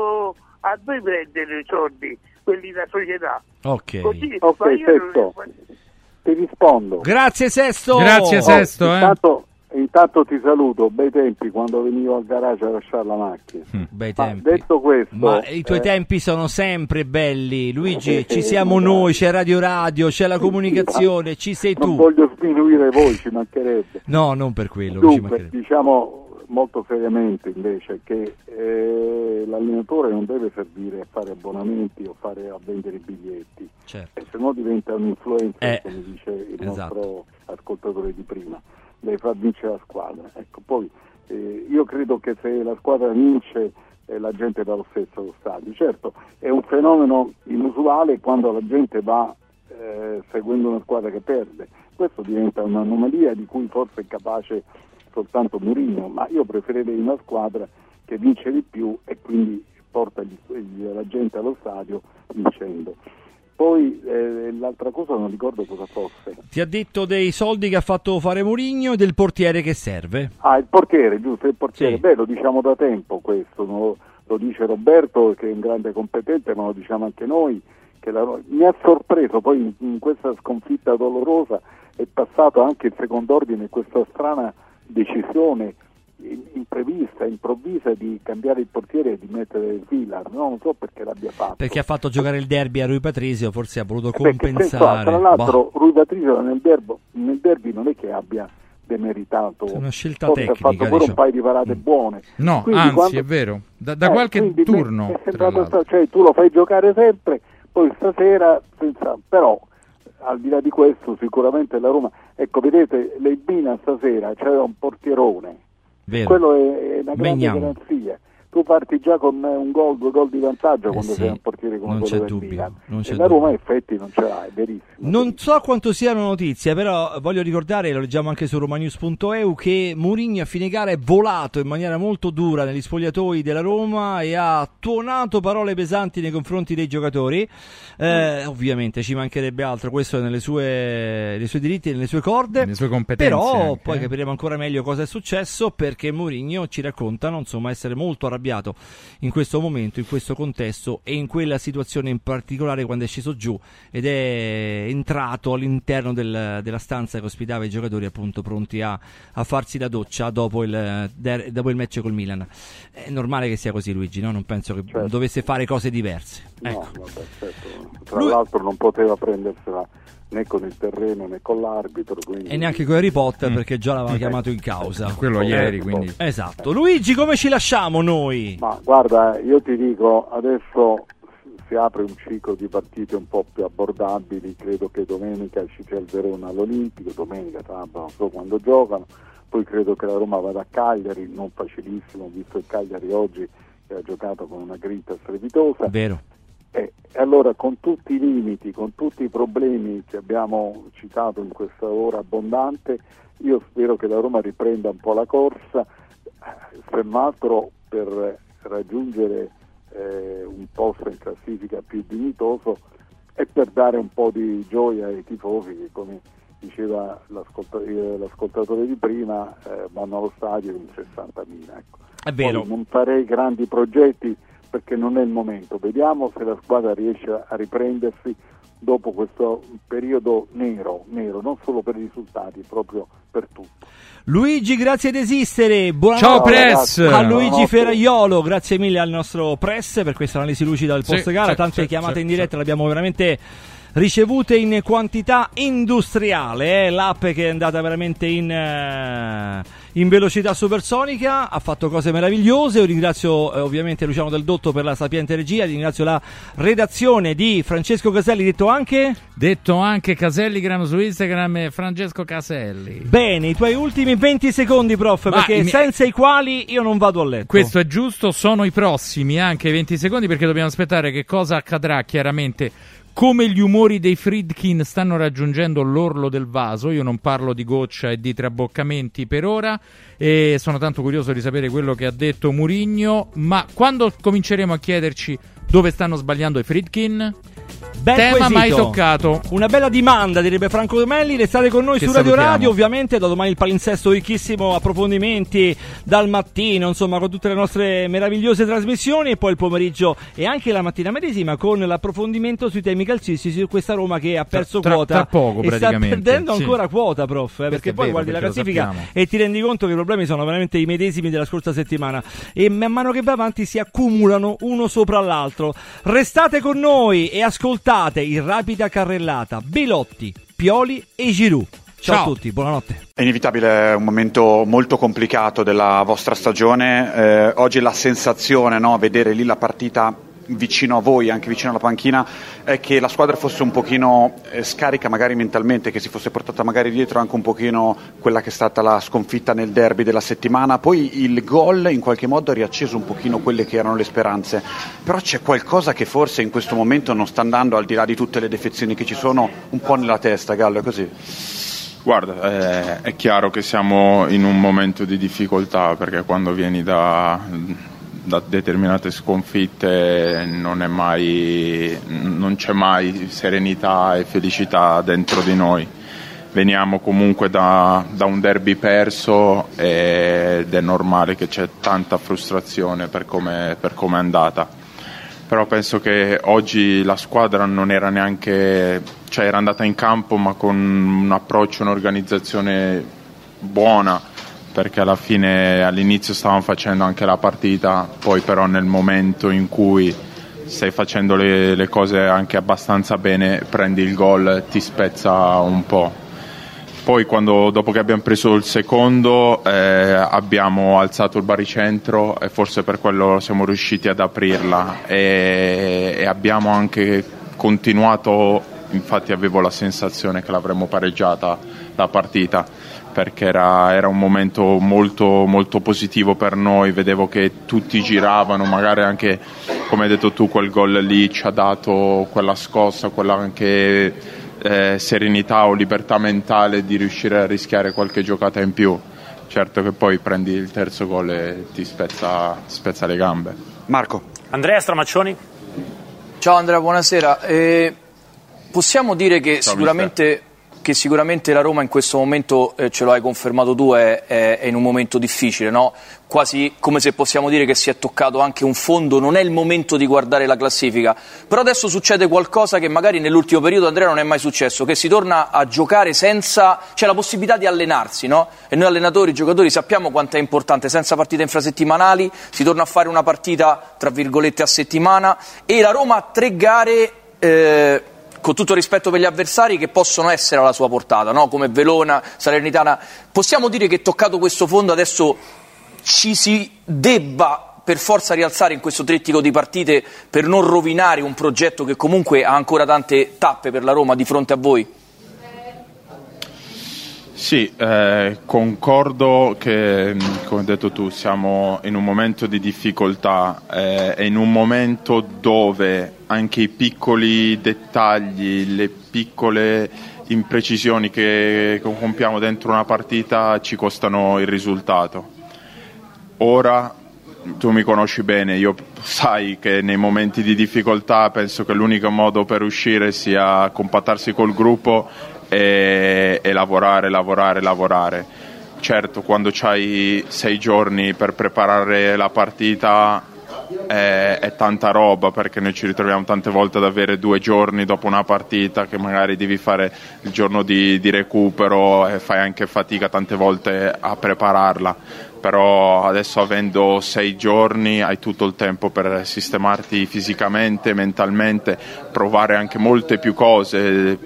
a dove prendere i soldi, quelli da società. Ok. Così, Ok, ma io non- Sesto, ti rispondo. Grazie Sesto. Grazie, Sesto, eh. Intanto, intanto ti saluto, bei tempi quando venivo al garage a lasciare la macchina. Bei Ma tempi. detto questo, Ma i tuoi eh, tempi sono sempre belli, Luigi. Eh, Ci eh, siamo noi, c'è Radio Radio, c'è la comunicazione, ci sei non tu. voglio sminuire voi, ci mancherebbe. No, non per quello. ci Dunque, mancherebbe. diciamo molto seriamente invece che eh, l'allenatore non deve servire a fare abbonamenti o fare a vendere i biglietti, Certo. se no diventa un influencer, Eh, come dice il esatto. nostro ascoltatore di prima, deve far vincere la squadra. Ecco, poi eh, io credo che se la squadra vince eh, la gente va lo stesso allo stadio. Certo, è un fenomeno inusuale quando la gente va eh, seguendo una squadra che perde. Questo diventa un'anomalia di cui forse è capace soltanto Mourinho, ma io preferirei una squadra che vince di più e quindi porta gli- la gente allo stadio vincendo. poi eh, l'altra cosa non ricordo cosa fosse. Ti ha detto dei soldi che ha fatto fare Mourinho e del portiere che serve. Ah, il portiere, giusto, il portiere. Sì. Beh, lo diciamo da tempo questo, no? lo dice Roberto che è un grande competente, ma lo diciamo anche noi. Che la- Mi ha sorpreso poi in, in questa sconfitta dolorosa è passato anche il secondo ordine questa strana decisione imprevista, improvvisa di cambiare il portiere e di mettere il Villar. No, non so perché l'abbia fatto. Perché ha fatto giocare il derby a Rui Patrizio, forse ha voluto Eh che senso ha? compensare. Tra l'altro, Boh, Rui Patrizio nel, nel derby non è che abbia demeritato, È una scelta forse tecnica, ha fatto pure diciamo. un paio di parate buone. No, Quindi anzi, quando- è vero. Da, da Eh, qualche turno. mi è tra sembrato l'altro. sta- cioè, tu lo fai giocare sempre, poi stasera senza, però al di là di questo sicuramente la Roma, ecco vedete, l'Eibina stasera c'era un portierone, Vero. quello è, è una grande Megnan. garanzia. Tu parti già con un gol, due gol di vantaggio quando Eh sì, sei un portiere come non quello c'è dubbio, Milan. non c'è e la Roma dubbio. in effetti non ce l'ha, è verissimo. Non so quanto sia una notizia, però voglio ricordare, lo leggiamo anche su romanews.eu, che Mourinho a fine gara è volato in maniera molto dura negli spogliatoi della Roma e ha tuonato parole pesanti nei confronti dei giocatori. Eh, ovviamente ci mancherebbe altro, questo è nelle sue, nei suoi diritti nelle sue corde. Le sue competenze Però anche, poi eh. capiremo ancora meglio cosa è successo perché Mourinho ci raccontano insomma essere molto arrabbiato in questo momento, in questo contesto e in quella situazione in particolare quando è sceso giù ed è entrato all'interno del- della stanza che ospitava i giocatori appunto pronti a, a farsi la doccia dopo il, der- dopo il match col Milan. È normale che sia così Luigi, no? non penso che dovesse fare cose diverse. Ecco. No, vabbè, certo. Tra l'altro non poteva prendersela né con il terreno né con l'arbitro. Quindi... E neanche con Harry Potter perché già l'aveva chiamato in causa. Quello ieri, quindi. Esatto. Luigi, come ci lasciamo noi? Ma guarda, io ti dico, adesso si apre un ciclo di partite un po' più abbordabili, credo che domenica ci sia il Verona all'Olimpico, domenica, sabato, non so quando giocano, poi credo che la Roma vada a Cagliari, non facilissimo, visto il Cagliari oggi che ha giocato con una grinta strepitosa. Vero. E e allora con tutti i limiti, con tutti i problemi che abbiamo citato in questa ora abbondante, io spero che la Roma riprenda un po' la corsa, eh, se non altro per raggiungere eh, un posto in classifica più dignitoso e per dare un po' di gioia ai tifosi che come diceva eh, l'ascoltatore di prima eh, vanno allo stadio in 60.000. Ecco. È vero. Poi non farei grandi progetti perché non è il momento. Vediamo se la squadra riesce a riprendersi dopo questo periodo nero, nero, non solo per i risultati, proprio per tutto. Luigi, grazie ad esistere. Buonanotte Ciao, Press. a Luigi. Ferraiolo. Grazie mille al nostro Press per questa analisi lucida del post gara. sì, Tante sì, chiamate sì, in diretta le abbiamo veramente ricevute in quantità industriale. eh. L'app che è andata veramente in, eh, in velocità supersonica ha fatto cose meravigliose. Io ringrazio eh, ovviamente Luciano Del Dotto per la sapiente regia. Ringrazio la redazione di Francesco Caselli, detto anche. Detto anche Caselligram su Instagram e Francesco Caselli. Bene, i tuoi ultimi 20 secondi, prof, Ma perché i miei- senza i quali io non vado a letto. Questo è giusto, sono i prossimi anche 20 secondi perché dobbiamo aspettare che cosa accadrà chiaramente. Come gli umori dei Friedkin stanno raggiungendo l'orlo del vaso, io non parlo di goccia e di traboccamenti per ora e sono tanto curioso di sapere quello che ha detto Murigno, ma quando cominceremo a chiederci dove stanno sbagliando i Friedkin? Bel Tema quesito. mai toccato. Una bella domanda, direbbe Franco Domelli. Restate con noi Che su Radio salutiamo. Radio. Ovviamente, da domani il palinsesto ricchissimo, approfondimenti dal mattino, insomma, con tutte le nostre meravigliose trasmissioni. E poi il pomeriggio e anche la mattina medesima con l'approfondimento sui temi calcistici su questa Roma che ha perso tra- quota. tra poco, e sta perdendo sì. ancora quota, prof. eh, perché poi vero, guardi la perché lo classifica e ti rendi conto che i problemi sono veramente i medesimi della scorsa settimana. E man mano che va avanti si accumulano uno sopra l'altro. Restate con noi e ascoltate in rapida carrellata Belotti, Pioli e Giroud. Ciao, Ciao. a tutti, buonanotte. È inevitabile un momento molto complicato della vostra stagione. Eh, oggi la sensazione, no, vedere lì la partita vicino a voi, anche vicino alla panchina, è che la squadra fosse un pochino eh, scarica magari mentalmente, che si fosse portata magari dietro anche un pochino quella che è stata la sconfitta nel derby della settimana. Poi il gol in qualche modo ha riacceso un pochino quelle che erano le speranze. Però c'è qualcosa che forse in questo momento non sta andando al di là di tutte le defezioni che ci sono un po' nella testa, Gallo, è così? Guarda, eh, è chiaro che siamo in un momento di difficoltà perché quando vieni da, da determinate sconfitte non, mai, non c'è mai serenità e felicità dentro di noi. Veniamo comunque da, da un derby perso ed è normale che c'è tanta frustrazione per come è andata. Però penso che oggi la squadra non era neanche, cioè era andata in campo ma con un approccio, un'organizzazione buona perché alla fine all'inizio stavamo facendo anche la partita, poi però nel momento in cui stai facendo le, le cose anche abbastanza bene, prendi il gol, ti spezza un po'. Poi quando, dopo che abbiamo preso il secondo eh, abbiamo alzato il baricentro e forse per quello siamo riusciti ad aprirla e, e abbiamo anche continuato, infatti avevo la sensazione che l'avremmo pareggiata la partita perché era, era, un momento molto, molto positivo per noi, vedevo che tutti giravano, magari anche come hai detto tu quel gol lì ci ha dato quella scossa, quella anche eh, serenità o libertà mentale di riuscire a rischiare qualche giocata in più. Certo che poi prendi il terzo gol e ti spezza, spezza le gambe. Marco. Andrea Stramaccioni. Ciao Andrea, buonasera. Eh, possiamo dire che Ciao, sicuramente mister che sicuramente la Roma in questo momento, eh, ce lo hai confermato tu, è, è, è in un momento difficile, no? quasi come se possiamo dire che si è toccato anche un fondo, non è il momento di guardare la classifica, però adesso succede qualcosa che magari nell'ultimo periodo Andrea non è mai successo, che si torna a giocare senza, c'è la possibilità di allenarsi, no? E noi allenatori, giocatori sappiamo quanto è importante, senza partite infrasettimanali, si torna a fare una partita tra virgolette a settimana e la Roma ha tre gare... Eh, con tutto rispetto per gli avversari che possono essere alla sua portata, no? come Velona, Salernitana. Possiamo dire che toccato questo fondo adesso ci si debba per forza rialzare in questo trittico di partite per non rovinare un progetto che comunque ha ancora tante tappe per la Roma di fronte a voi? Sì, eh, concordo che, come hai detto tu, siamo in un momento di difficoltà eh, in un momento dove anche i piccoli dettagli, le piccole imprecisioni che compiamo dentro una partita ci costano il risultato. Ora tu mi conosci bene, io sai che nei momenti di difficoltà penso che l'unico modo per uscire sia compattarsi col gruppo e, e lavorare, lavorare, lavorare. Certo, quando hai sei giorni per preparare la partita è, è, tanta roba perché noi ci ritroviamo tante volte ad avere due giorni dopo una partita che magari devi fare il giorno di, di recupero e fai anche fatica tante volte a prepararla. Però adesso avendo sei giorni hai tutto il tempo per sistemarti fisicamente, mentalmente, provare anche molte più cose,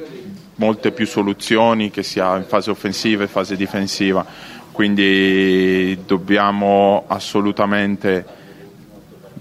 molte più soluzioni che sia in fase offensiva e fase difensiva, quindi dobbiamo assolutamente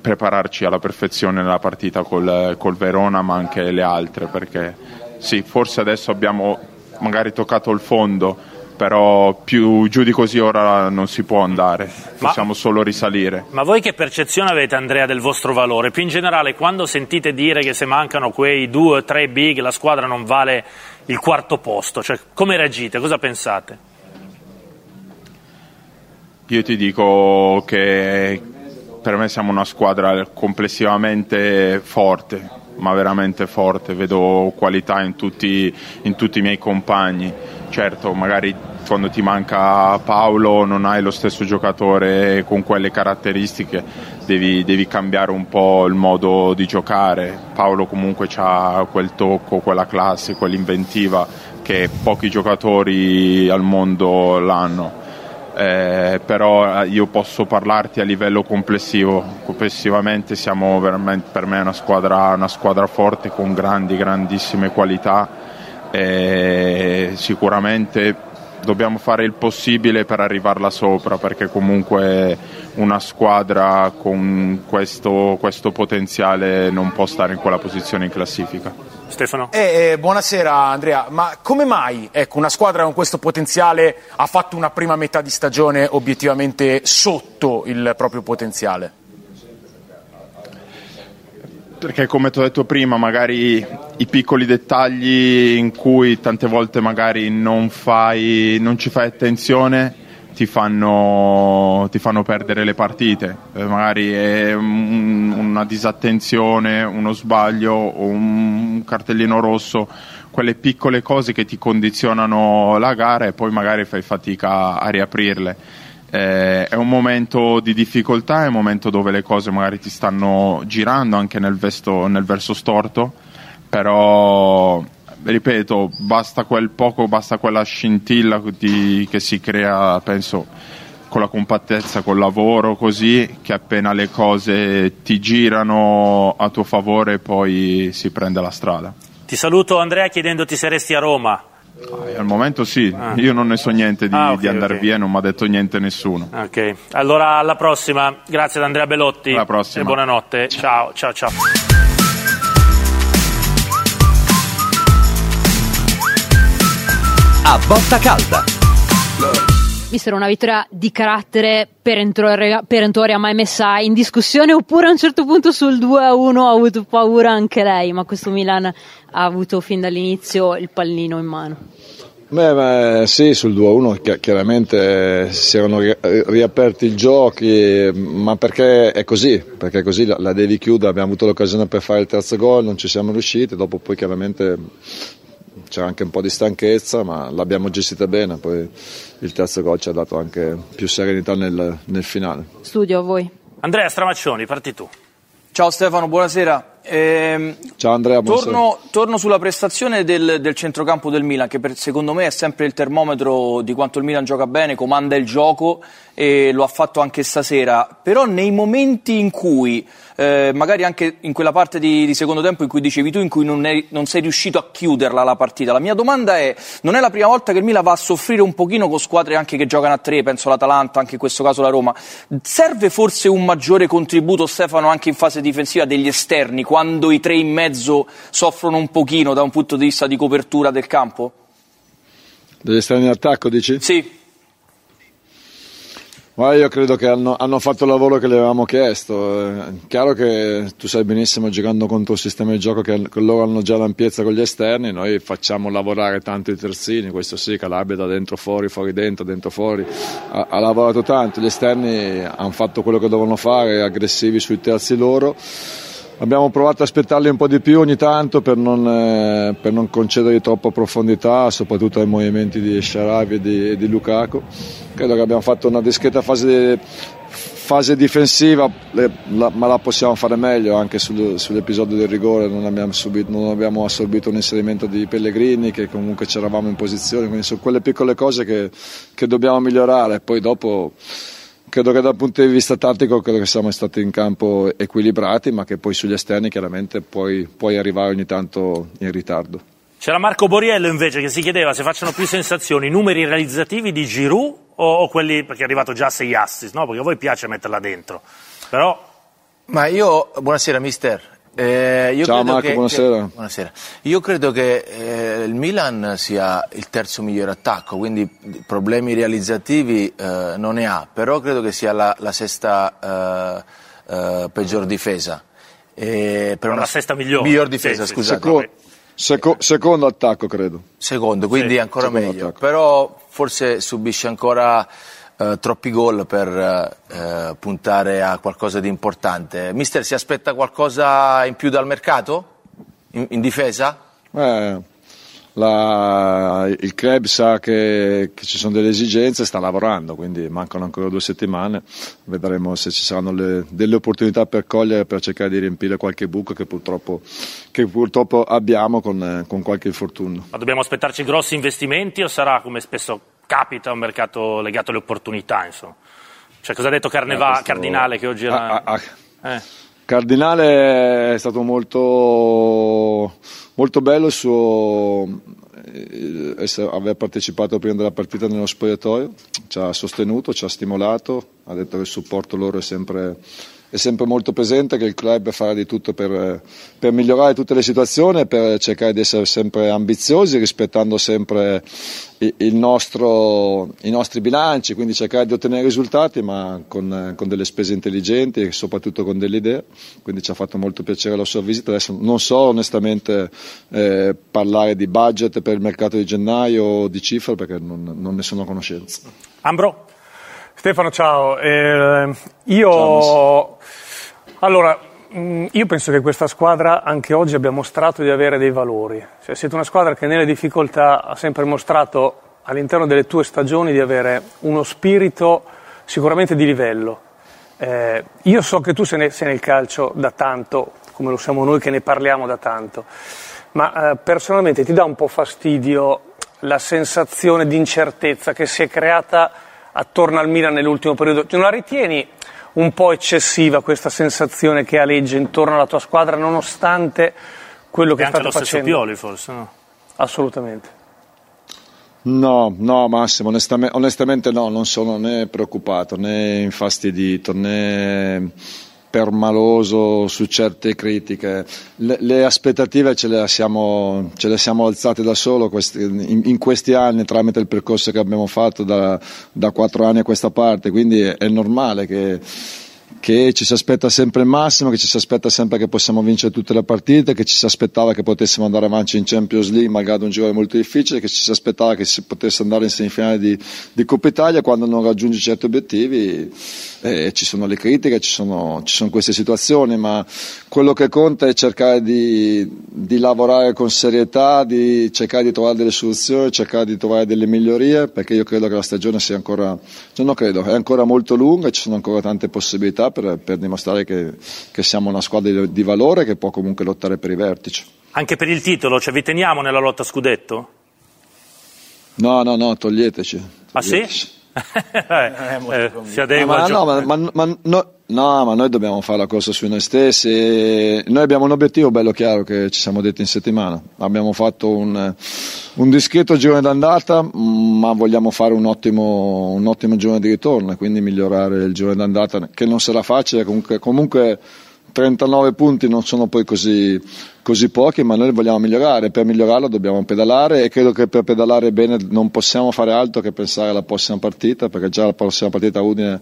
prepararci alla perfezione nella partita col, col Verona ma anche le altre perché sì, forse adesso abbiamo magari toccato il fondo però più giù di così ora non si può andare, possiamo ma, solo risalire. Ma voi che percezione avete Andrea del vostro valore? Più in generale quando sentite dire che se mancano quei due o tre big la squadra non vale il quarto posto, cioè come reagite, cosa pensate? Io ti dico che per me siamo una squadra complessivamente forte, ma veramente forte, vedo qualità in tutti, in tutti i miei compagni. Certo, magari quando ti manca Paolo non hai lo stesso giocatore con quelle caratteristiche, devi, devi cambiare un po' il modo di giocare. Paolo comunque ha quel tocco, quella classe, quell'inventiva che pochi giocatori al mondo l'hanno. Eh, però io posso parlarti a livello complessivo. Complessivamente siamo veramente per me una squadra, una squadra forte con grandi, grandissime qualità. Eh, sicuramente dobbiamo fare il possibile per arrivarla sopra perché comunque una squadra con questo, questo potenziale non può stare in quella posizione in classifica. Stefano? Eh, eh, buonasera Andrea, ma come mai ecco, una squadra con questo potenziale ha fatto una prima metà di stagione obiettivamente sotto il proprio potenziale? Perché come ti ho detto prima, magari i piccoli dettagli in cui tante volte magari non, fai, non ci fai attenzione ti fanno, ti fanno perdere le partite. Eh, magari è un- una disattenzione, uno sbaglio o un cartellino rosso, quelle piccole cose che ti condizionano la gara e poi magari fai fatica a riaprirle. Eh, è un momento di difficoltà, è un momento dove le cose magari ti stanno girando anche nel, vesto- nel verso storto, però ripeto, basta quel poco, basta quella scintilla di- che si crea, penso, con la compattezza, col lavoro, così che appena le cose ti girano a tuo favore poi si prende la strada. Ti saluto Andrea chiedendoti se resti a Roma. E al momento sì, io non ne so niente di, Ah, ok, di andare ok. via, non mi ha detto niente nessuno. Ok, allora alla prossima. Grazie ad Andrea Bellotti. Alla prossima. E buonanotte. Ciao, ciao, ciao. A botta calda. Mister, una vittoria di carattere perentoria, mai messa in discussione oppure a un certo punto sul 2-1 ha avuto paura anche lei, ma questo Milan ha avuto fin dall'inizio il pallino in mano. Beh, beh, sì, sul 2-1 chi- chiaramente eh, si erano ri- riaperti i giochi, ma perché è così, perché così la, la devi chiudere, abbiamo avuto l'occasione per fare il terzo gol, non ci siamo riusciti, dopo poi chiaramente c'era anche un po' di stanchezza, ma l'abbiamo gestita bene, poi il terzo gol ci ha dato anche più serenità nel, nel finale. Studio a voi. Andrea Stramaccioni, parti tu. Ciao Stefano, buonasera. Ehm, Ciao Andrea, torno, torno sulla prestazione del, del centrocampo del Milan, che per- secondo me è sempre il termometro di quanto il Milan gioca bene, comanda il gioco e lo ha fatto anche stasera. Però nei momenti in cui, eh, magari anche in quella parte di, di secondo tempo in cui dicevi tu, in cui non, eri- non sei riuscito a chiuderla la partita, la mia domanda è, non è la prima volta che il Milan va a soffrire un pochino con squadre anche che giocano a tre, penso all'Atalanta, anche in questo caso la Roma. Serve forse un maggiore contributo, Stefano, anche in fase difensiva degli esterni, quando i tre in mezzo soffrono un pochino da un punto di vista di copertura del campo? Degli esterni in attacco dici? Sì. Ma io credo che hanno, hanno fatto il lavoro che le avevamo chiesto. È chiaro che tu sai benissimo, giocando contro il sistema di gioco, che, che loro hanno già l'ampiezza con gli esterni, noi facciamo lavorare tanto i terzini, questo sì, Calabria da dentro fuori, fuori dentro, dentro fuori, ha, ha lavorato tanto, gli esterni hanno fatto quello che dovevano fare, aggressivi sui terzi loro. Abbiamo provato a aspettarli un po' di più ogni tanto per non, eh, per non concedergli troppa profondità, soprattutto ai movimenti di Sharavi e di, e di Lukaku. Credo che abbiamo fatto una discreta fase, fase difensiva, le- la- ma la possiamo fare meglio anche sul- sull'episodio del rigore. Non abbiamo, subito- non abbiamo assorbito un inserimento di Pellegrini, che comunque ci eravamo in posizione. Quindi sono quelle piccole cose che, che dobbiamo migliorare. Poi dopo. Credo che dal punto di vista tattico credo che siamo stati in campo equilibrati, ma che poi sugli esterni chiaramente puoi, puoi arrivare ogni tanto in ritardo. C'era Marco Boriello invece che si chiedeva se facciano più sensazioni i numeri realizzativi di Giroud o, o quelli perché è arrivato già a 6 assist, no? Perché a voi piace metterla dentro. Però Ma io, buonasera mister. Eh, io Ciao, credo Marco, che- buonasera. che- buonasera. Io credo che eh, il Milan sia il terzo migliore attacco, quindi problemi realizzativi eh, non ne ha, però credo che sia la, la sesta eh, eh, peggior difesa. Eh, per la sesta migliore. Miglior difesa, Sì, sì. scusate. Seco- seco- secondo attacco, credo. Secondo, quindi Sì, ancora secondo meglio. attacco. Però forse subisce ancora eh, troppi gol per eh, puntare a qualcosa di importante. Mister, si aspetta qualcosa in più dal mercato? In, in difesa? Eh, la- il club sa che, che ci sono delle esigenze, sta lavorando, quindi mancano ancora due settimane, vedremo se ci saranno le- delle opportunità per cogliere per cercare di riempire qualche buco che purtroppo, che purtroppo abbiamo con, con qualche infortunio. ma dobbiamo aspettarci grossi investimenti o sarà come spesso capita un mercato legato alle opportunità, insomma? Cioè, cosa ha detto Carneva- Eh, Cardinale che oggi era... Ah, ah, Eh. Cardinale è stato molto, molto bello il suo eh, aver partecipato prima della partita nello spogliatoio, ci ha sostenuto, ci ha stimolato, ha detto che il supporto loro è sempre, è sempre molto presente, che il club farà di tutto per, per migliorare tutte le situazioni per cercare di essere sempre ambiziosi, rispettando sempre nostro- i nostri bilanci, quindi cercare di ottenere risultati ma con, con delle spese intelligenti e soprattutto con delle idee, quindi ci ha fatto molto piacere la sua visita, adesso non so onestamente eh, parlare di budget per il mercato di gennaio o di cifre perché non, non ne sono a conoscenza. Ambro? Stefano, ciao. Eh, io, ciao, allora, mh, io penso che questa squadra anche oggi abbia mostrato di avere dei valori. Cioè, siete una squadra che nelle difficoltà ha sempre mostrato all'interno delle tue stagioni di avere uno spirito sicuramente di livello. Eh, io so che tu sei, ne, sei nel calcio da tanto, come lo siamo noi che ne parliamo da tanto, ma eh, personalmente ti dà un po' fastidio la sensazione di incertezza che si è creata attorno al Milan nell'ultimo periodo. Non la ritieni un po' eccessiva questa sensazione che aleggia intorno alla tua squadra nonostante quello che e anche lo facendo? stesso Pioli forse, no? Assolutamente. No, no Massimo, onestamente, onestamente no, non sono né preoccupato né infastidito né permaloso su certe critiche. Le, le aspettative ce le, siamo, ce le, siamo, alzate da solo questi, in, in, questi anni tramite il percorso che abbiamo fatto da, quattro anni a questa parte, quindi è, è normale che che ci si aspetta sempre il massimo, che ci si aspetta sempre che possiamo vincere tutte le partite, che ci si aspettava che potessimo andare avanti in Champions League malgrado un giro molto difficile, che ci si aspettava che si potesse andare in semifinale di, di Coppa Italia quando non raggiungi certi obiettivi eh, ci sono le critiche, ci sono, ci sono, queste situazioni, ma quello che conta è cercare di, di lavorare con serietà, di cercare di trovare delle soluzioni, cercare di trovare delle migliorie, perché io credo che la stagione sia ancora, non credo, è ancora molto lunga e ci sono ancora tante possibilità per, per dimostrare che, che, siamo una squadra di, di valore che può comunque lottare per i vertici. Anche per il titolo, cioè vi teniamo nella lotta a scudetto? No, no, no, toglieteci. Ah toglieteci. sì? Eh, si adegua ma, no, ma, ma, ma no, no, ma noi dobbiamo fare la cosa su noi stessi. Noi abbiamo un obiettivo bello chiaro che ci siamo detti in settimana. Abbiamo fatto un, un discreto girone d'andata, ma vogliamo fare un ottimo, un ottimo girone di ritorno e quindi migliorare il girone d'andata, che non sarà facile. Comunque, comunque 39 punti non sono poi così, così, pochi, ma noi vogliamo migliorare. Per migliorarlo dobbiamo pedalare e credo che per pedalare bene non possiamo fare altro che pensare alla prossima partita, perché già la prossima partita a Udine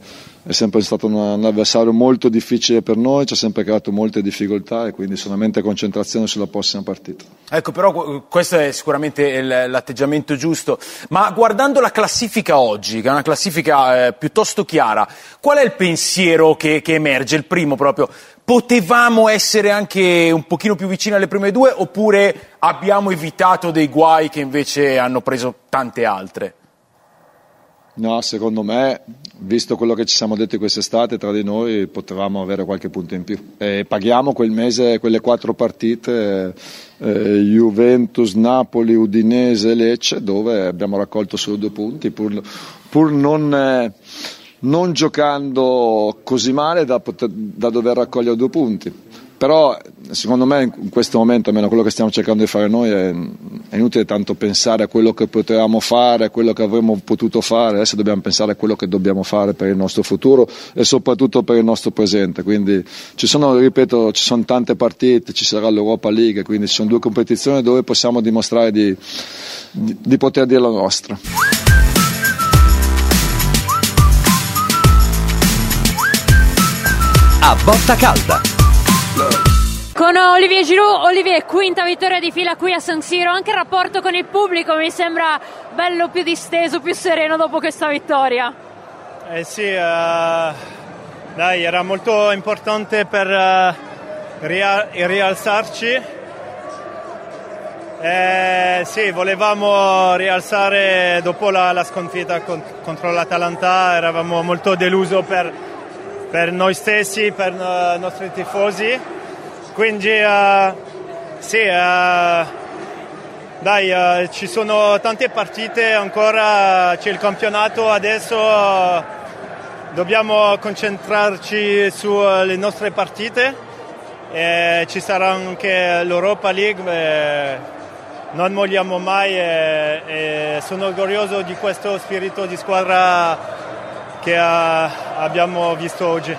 è sempre stato un, avversario molto difficile per noi, ci ha sempre creato molte difficoltà e quindi solamente concentrazione sulla prossima partita. Ecco, però questo è sicuramente l'atteggiamento giusto, ma guardando la classifica oggi, che è una classifica eh, piuttosto chiara, qual è il pensiero che, che emerge? Il primo proprio potevamo essere anche un pochino più vicini alle prime due oppure abbiamo evitato dei guai che invece hanno preso tante altre? No, secondo me, visto quello che ci siamo detti quest'estate tra di noi, potevamo avere qualche punto in più. E paghiamo quel mese, quelle quattro partite, eh, Juventus, Napoli, Udinese, Lecce, dove abbiamo raccolto solo due punti, pur, pur non... Eh, non giocando così male da, poter, da dover raccogliere due punti. Però secondo me in questo momento, almeno quello che stiamo cercando di fare noi, è, è inutile tanto pensare a quello che potevamo fare, a quello che avremmo potuto fare, adesso dobbiamo pensare a quello che dobbiamo fare per il nostro futuro e soprattutto per il nostro presente. Quindi ci sono, ripeto, ci sono tante partite, ci sarà l'Europa League, quindi ci sono due competizioni dove possiamo dimostrare di, di, di poter dire la nostra. A botta calda. Con Olivier Giroud, Olivier, quinta vittoria di fila qui a San Siro, anche il rapporto con il pubblico mi sembra bello più disteso, più sereno dopo questa vittoria. Eh sì, uh, dai, era molto importante per uh, ria- rialzarci. Eh, sì, volevamo rialzare dopo la, la sconfitta con, contro l'Atalanta, eravamo molto delusi per per noi stessi, per uh, i nostri tifosi. Quindi uh, sì, uh, dai, ci sono tante partite ancora, c'è il campionato adesso, dobbiamo concentrarci sulle nostre partite e ci sarà anche l'Europa League. non molliamo mai e, e sono orgoglioso di questo spirito di squadra che uh, abbiamo visto oggi.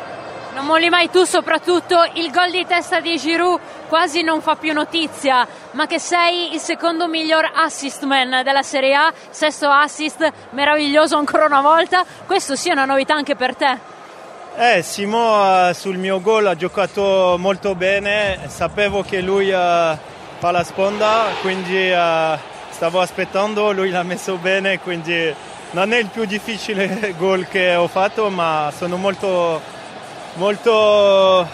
Non molli mai tu, soprattutto il gol di testa di Giroud quasi non fa più notizia, ma che sei il secondo miglior assist man della Serie A, sesto assist meraviglioso ancora una volta, questo sia una novità anche per te. Eh, Simo uh, sul mio gol ha giocato molto bene, sapevo che lui uh, fa la sponda, quindi stavo aspettando, lui l'ha messo bene, quindi non è il più difficile gol che ho fatto, ma sono molto, molto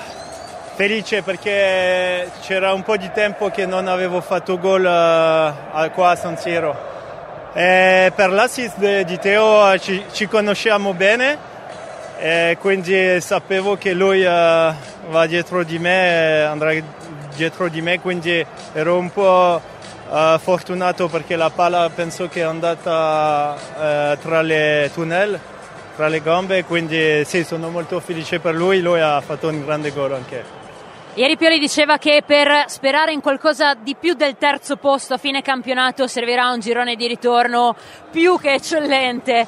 felice perché c'era un po' di tempo che non avevo fatto gol uh, qua a San Siro. E per l'assist di Teo ci, ci conosciamo bene quindi sapevo che lui uh, va dietro di me, andrà dietro di me, quindi ero un po' uh, fortunato perché la palla penso che è andata uh, tra le tunnel, tra le gambe, quindi sì, sono molto felice per lui, lui ha fatto un grande gol anche. Ieri Pioli diceva che per sperare in qualcosa di più del terzo posto a fine campionato servirà un girone di ritorno più che eccellente.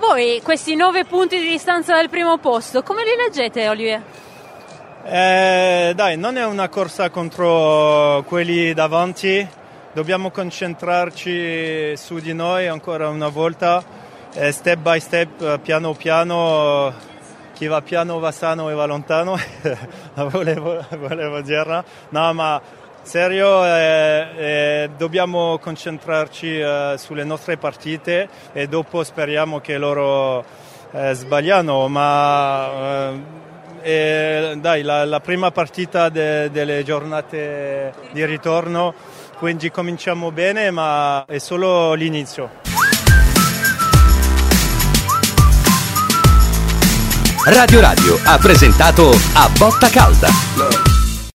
Voi questi nove punti di distanza dal primo posto, come li leggete Olivier? Eh, dai, non è una corsa contro quelli davanti, dobbiamo concentrarci su di noi ancora una volta, eh, step by step, piano piano, chi va piano va sano e va lontano, volevo, volevo dirla, no? Ma serio eh, eh, dobbiamo concentrarci eh, sulle nostre partite e dopo speriamo che loro eh, sbagliano, ma eh, dai, la, la, prima partita de, delle giornate di ritorno, quindi cominciamo bene, ma è solo l'inizio. Radio Radio ha presentato A Botta Calda.